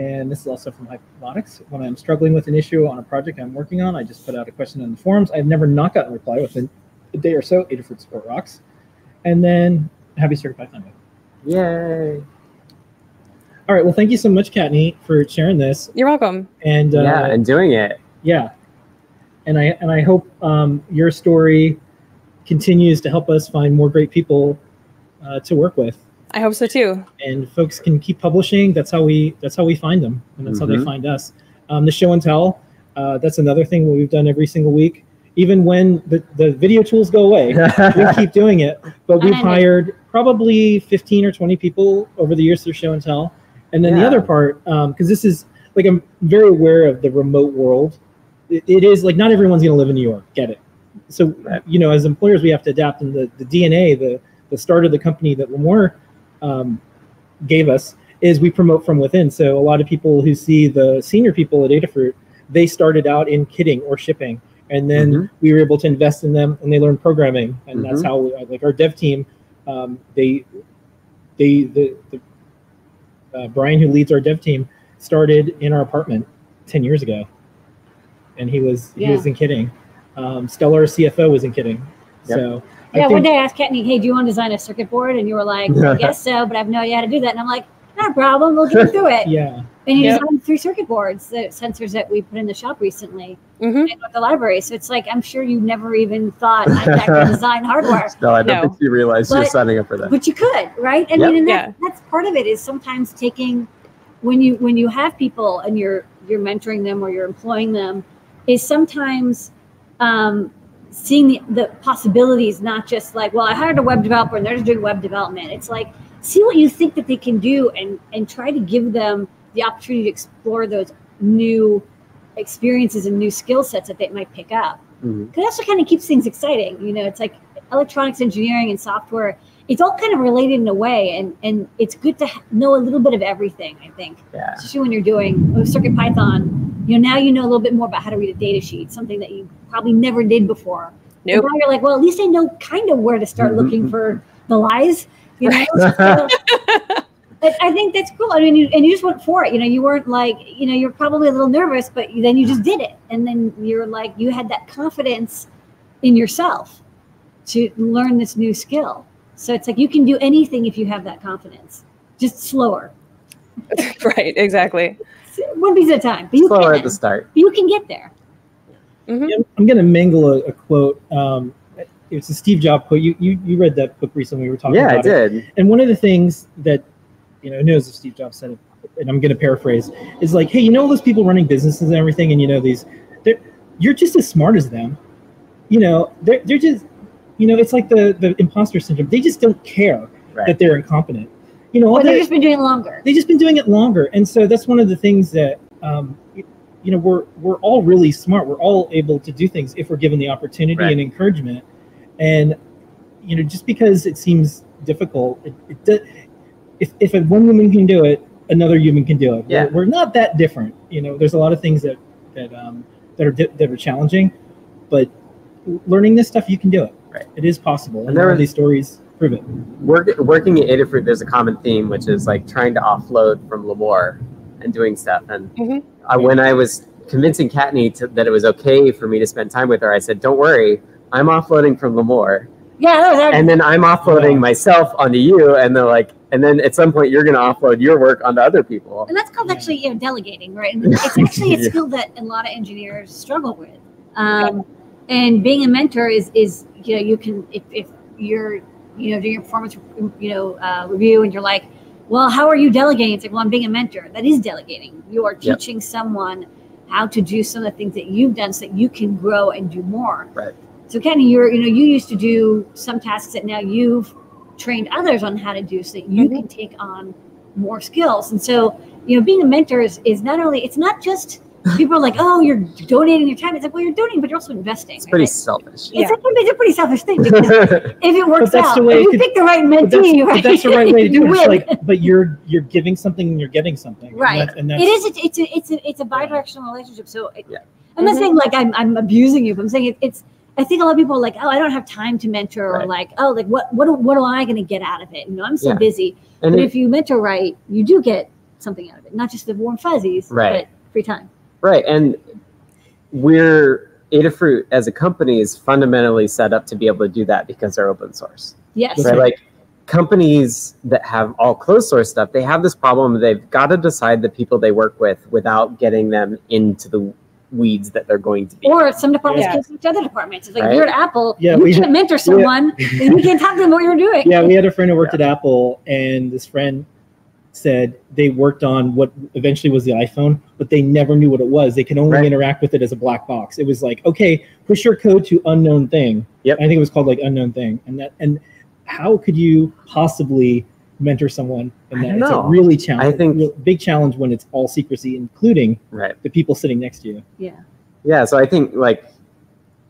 S1: And this is also from Hybotics. When I'm struggling with an issue on a project I'm working on, I just put out a question in the forums. I've never not gotten a reply within a day or so. Adafruit support rocks. And then happy certified Monday.
S2: Yay!
S1: All right. Well, thank you so much, Kattni, for sharing this.
S4: You're welcome.
S1: And uh,
S2: yeah, and doing it.
S1: yeah, and I and I hope um, your story continues to help us find more great people uh, to work with,
S4: I hope so too.
S1: and folks can keep publishing. That's how we that's how we find them, and that's how they
S2: Mhm.
S1: find us. Um, the show and tell. Uh, that's another thing that we've done every single week. Even when the, the video tools go away, we keep doing it. But we've hired probably 15 or 20 people over the years through show and tell. And then the other part, because this is like I'm very aware of the remote world. It, it is like not everyone's going to live in New York. Get it? So
S2: Right.
S1: you know, as employers, we have to adapt. And the, the DNA, the the start of the company that Limor um, gave us is we promote from within. So a lot of people who see the senior people at Adafruit, they started out in kitting or shipping, and then
S2: Mhm.
S1: we were able to invest in them, and they learned programming, and that's
S2: Mhm.
S1: how we, like our dev team, um, they they the, the uh, Brian who leads our dev team started in our apartment ten years ago, and he was he was in kitting. Um, Stellar CFO was in kitting,
S2: Yep.
S1: so
S3: Yeah,
S1: I
S3: one day I asked Kattni, hey, do you want to design a circuit board? And you were like, I guess so, but I have no idea how to do that. And I'm like, not a problem, we'll get through it.
S1: yeah.
S3: And you
S4: Yep.
S3: designed three circuit boards, the sensors that we put in the shop recently
S4: hmm
S3: and with the library. So it's like, I'm sure you never even thought I could design hardware.
S2: No, I don't
S4: No.
S2: think you realize you're signing up for that.
S3: but you could right i
S2: Yep.
S3: mean and that,
S4: Yeah.
S3: that's part of it is sometimes taking when you when you have people and you're you're mentoring them or you're employing them is sometimes um, seeing the, the possibilities not just like well i hired a web developer and they're just doing web development it's like see what you think that they can do and and try to give them the opportunity to explore those new experiences and new skill sets that they might pick up
S2: mm-hmm.
S3: because also kind of keeps things exciting. You know, it's like electronics engineering and software. It's all kind of related in a way, and and it's good to know a little bit of everything. I think,
S2: Yeah.
S3: especially when you're doing oh, Circuit Python. You know, now you know a little bit more about how to read a data sheet, something that you probably never did before. And
S4: Nope.
S3: now you're like, well, at least I know kind of where to start
S2: Mhm.
S3: looking for the lies. You know, So, I think that's cool. I mean, you, and you just went for it. You know, you weren't like, you know, you're probably a little nervous, but then you just did it, and then you're like, you had that confidence in yourself to learn this new skill. So it's like you can do anything if you have that confidence, just slower,
S4: right. Exactly.
S3: one piece at a time. But you
S2: Slower
S3: can.
S2: at the start.
S3: But you can get there.
S4: hmm
S1: Yeah, I'm going to mangle a, a quote. Um, it's a Steve Jobs quote. You, you you read that book recently. We were talking
S2: Yeah, I
S1: about it.
S2: did.
S1: And one of the things that you know, who knows if Steve Jobs said it, and I'm going to paraphrase, is like, hey, you know, all those people running businesses and everything, and you know these, they're, you're just as smart as them. You know, they're they're just, you know, it's like the the imposter syndrome. They just don't care
S2: Right.
S1: that they're incompetent. You know,
S3: Or they've
S1: they-
S3: just been doing it longer.
S1: They've just been doing it longer and so that's one of the things that um, you know we're we're all really smart we're all able to do things if we're given the opportunity
S2: Right.
S1: and encouragement and you know just because it seems difficult it, it do, if, if a one woman can do it another human can do it
S2: Yeah.
S1: we're, we're not that different you know there's a lot of things that that um, that are di- that are challenging but learning this stuff you can do it
S2: Right.
S1: it is possible
S2: And
S1: and
S2: there
S1: there are these stories prove it.
S2: Work, working at Adafruit, there's a common theme, which is like trying to offload from Limor and doing stuff. And
S4: Mhm.
S2: I, when I was convincing Kattni to, that it was okay for me to spend time with her, I said, "Don't worry, I'm offloading from Limor,
S3: Yeah, that was our,
S2: and then I'm offloading
S1: Yeah.
S2: myself onto you, and they're like, and then at some point you're going to offload your work onto other people."
S3: and that's called actually you know delegating, right? And it's actually a
S2: Yeah.
S3: skill that a lot of engineers struggle with. Um, and being a mentor is is you know you can if, if you're you know doing your performance you know uh, review and you're like, well, how are you delegating? It's like, well, I'm being a mentor. That is delegating. You are
S2: Yep.
S3: teaching someone how to do some of the things that you've done so that you can grow and do more.
S2: Right.
S3: So Kattni, you're you know you used to do some tasks that now you've trained others on how to do so that you
S4: Mhm.
S3: can take on more skills. And so you know being a mentor is, is not only it's not just people are like oh you're donating your time. It's like well you're donating but you're also investing.
S2: It's pretty
S3: right?
S2: selfish.
S4: Yeah.
S3: It's, like, it's a pretty selfish thing because if it works out,
S1: the way
S3: if you
S1: could-
S3: pick the right
S1: But that's,
S3: mentee, right?
S1: that's the right way to do it. It's like, but you're you're giving something and you're getting something. And
S3: Right.
S1: And that's,
S3: it is. It's a. It's a. It's a bi-directional relationship. So it-
S2: Yeah.
S3: I'm not
S4: Mhm.
S3: saying like I'm, I'm abusing you, but I'm saying it, it's. I think a lot of people are like, oh, I don't have time to mentor, or like, oh, like what what what am I going to get out of it? You know, I'm so
S2: Yeah.
S3: busy.
S2: and
S3: but
S2: it-
S3: if you mentor right, you do get something out of it, not just the warm fuzzies,
S2: Right.
S3: but free time.
S2: Right. And we're Adafruit as a company is fundamentally set up to be able to do that because they're open source.
S3: Yes.
S2: Right.
S1: right.
S2: Like companies that have all closed source stuff, they have this problem. They've got to decide the people they work with without getting them into the weeds that they're going to be.
S3: Or if some departments
S4: Yeah.
S3: can switch to other departments. It's like
S2: Right.
S3: you're at Apple,
S1: Yeah,
S3: you
S1: we
S3: can't
S1: had-
S3: mentor someone, and you can't talk to them what you're doing.
S1: yeah, we had a friend who worked at Apple, and this friend said they worked on what eventually was the iPhone, but they never knew what it was. They could only
S2: Right.
S1: interact with it as a black box. It was like, okay, push your code to unknown thing.
S2: Yep.
S1: I think it was called like unknown thing, and that and how could you possibly mentor someone in
S2: I
S1: that?
S2: don't
S1: It's
S2: know.
S1: a really challenge.
S2: I think-
S1: real- big challenge when it's all secrecy, including
S2: right.
S1: the people sitting next to you.
S2: Yeah. Yeah. So I think like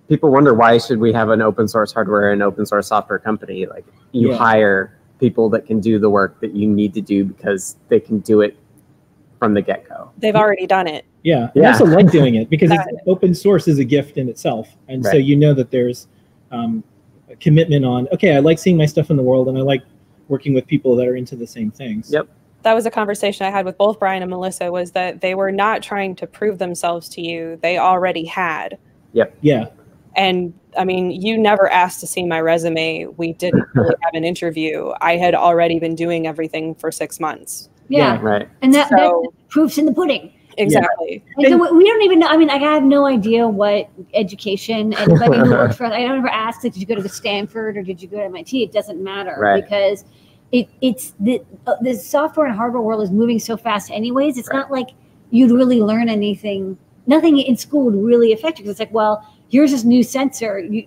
S2: people wonder why should we have an open source hardware and open source software company? Like you
S1: Yeah.
S2: hire people that can do the work that you need to do because they can do it from the get go.
S4: They've already done it.
S1: Yeah, I also like doing it because it's, open source is a gift in itself, and so you know that there's um, a commitment on. Okay, I like seeing my stuff in the world, and I like working with people that are into the same things.
S2: Yep.
S4: That was a conversation I had with both Brian and Melissa was that they were not trying to prove themselves to you. They already had. Yep.
S1: Yeah,
S4: And I mean, you never asked to see my resume. We didn't really have an interview. I had already been doing everything for six months.
S3: Yeah.
S2: Right.
S3: And that,
S4: So-
S3: that proofs in the pudding.
S4: Exactly.
S3: And so we- we don't even know. I mean, I have no idea what education anybody who works for us. I don't ever ask, like, did you go to Stanford or did you go to MIT? It doesn't matter
S2: Right.
S3: because it it's the uh, the software and hardware world is moving so fast. Anyways, it's
S2: Right.
S3: not like you'd really learn anything. Nothing in school would really affect you because it's like, well, here's this new sensor. You,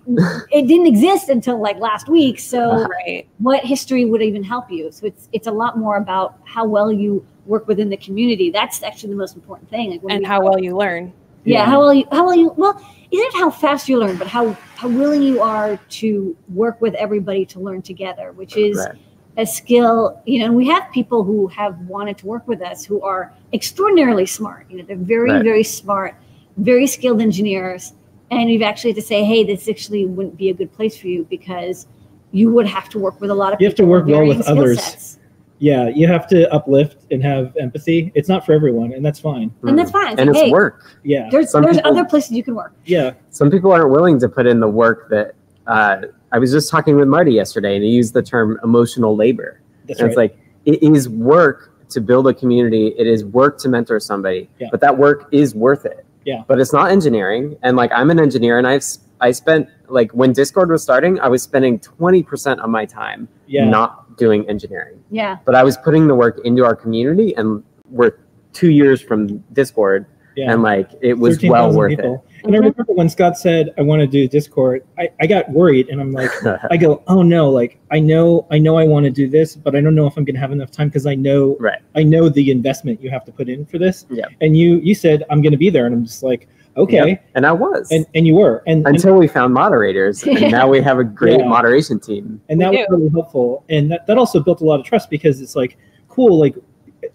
S3: it didn't exist until like last week, so
S4: Right.
S3: what history would even help you? So it's it's a lot more about how well you work within the community. That's actually the most important thing. Like when
S4: And
S3: we-
S4: how well you learn.
S3: yeah,
S1: Yeah.
S3: how well you how well you well isn't it how fast you learn, but how how willing you are to work with everybody to learn together, which is
S2: Right.
S3: a skill. You know, and we have people who have wanted to work with us who are extraordinarily smart. You know, they're very
S2: Right.
S3: very smart, very skilled engineers, and we've actually had to say, hey, this actually wouldn't be a good place for you because you would have to work with a lot of
S1: You have to work well with others.
S3: sets.
S1: yeah, you have to uplift and have empathy. It's not for everyone, and that's fine.
S3: And that's fine. It's
S2: And
S3: like,
S2: it's
S3: hey,
S2: work.
S1: Yeah,
S3: There's
S2: Some
S3: there's
S2: people-
S3: other places you can work.
S1: yeah,
S2: Some people aren't willing to put in the work that uh, I was just talking with Marty yesterday, and he used the term emotional labor.
S1: that's
S2: And
S1: right.
S2: it's like it is work to build a community. It is work to mentor somebody.
S1: Yeah.
S2: But that work is worth it.
S1: Yeah.
S2: But it's not engineering. And like I'm an engineer, and I've s- I spent like when Discord was starting, I was spending 20% of my time
S1: yeah,
S2: not doing engineering.
S3: Yeah.
S2: But I was putting the work into our community, and we're two years from Discord,
S1: yeah.
S2: and like it was well worth
S1: people. And I
S3: Mhm.
S1: remember when Scott said, "I want to do Discord," I, I got worried, and I'm like. I go, "Oh no! Like I know, I know, I want to do this, but I don't know if I'm going to have enough time because I know,
S2: right.
S1: I know the investment you have to put in for this."
S2: Yeah.
S1: And you, you said, "I'm going to be there," and I'm just like, "Okay."
S2: Yep. And I was.
S1: And and you were, and and,
S2: until we found moderators, and now we have a great
S1: Yeah.
S2: moderation team.
S1: and that
S4: We
S1: was
S4: do.
S1: really helpful, and that that also built a lot of trust because it's like, cool, like.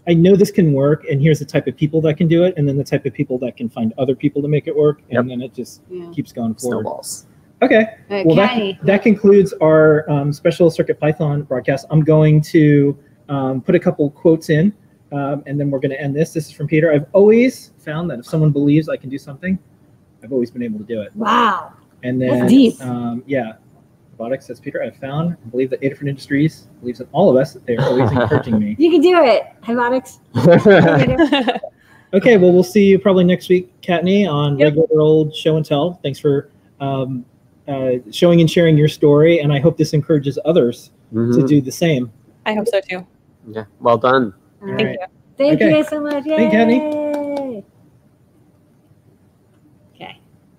S1: I know this can work, and here's the type of people that can do it, and then the type of people that can find other people to make it work, and
S2: Yep.
S1: then it just
S3: Yeah.
S1: keeps going forward.
S2: Snowballs.
S1: Okay.
S3: Uh,
S1: Well, that, that concludes our um, special Circuit Python broadcast. I'm going to um, put a couple quotes in, um, and then we're going to end this. This is from Peter. I've always found that if someone believes I can do something, I've always been able to do it.
S3: Wow.
S1: And
S3: That's
S1: then,
S3: deep.
S1: Um, yeah, Hybotics says Peter. I've found, I believe that Adafruit Industries believes in all of us. They're always encouraging me.
S3: You can do it. Hybotics.
S1: Okay, well, we'll see you probably next week, Kattni, on
S4: Yep.
S1: regular old show and tell. Thanks for um, uh, showing and sharing your story, and I hope this encourages others to
S2: Mhm.
S1: do the same.
S4: I hope so too.
S2: Yeah, well done.
S3: All
S1: All
S3: right.
S1: right.
S3: Thank
S1: Okay.
S3: you guys so much.
S1: Thank you, Kattni.
S3: Yay.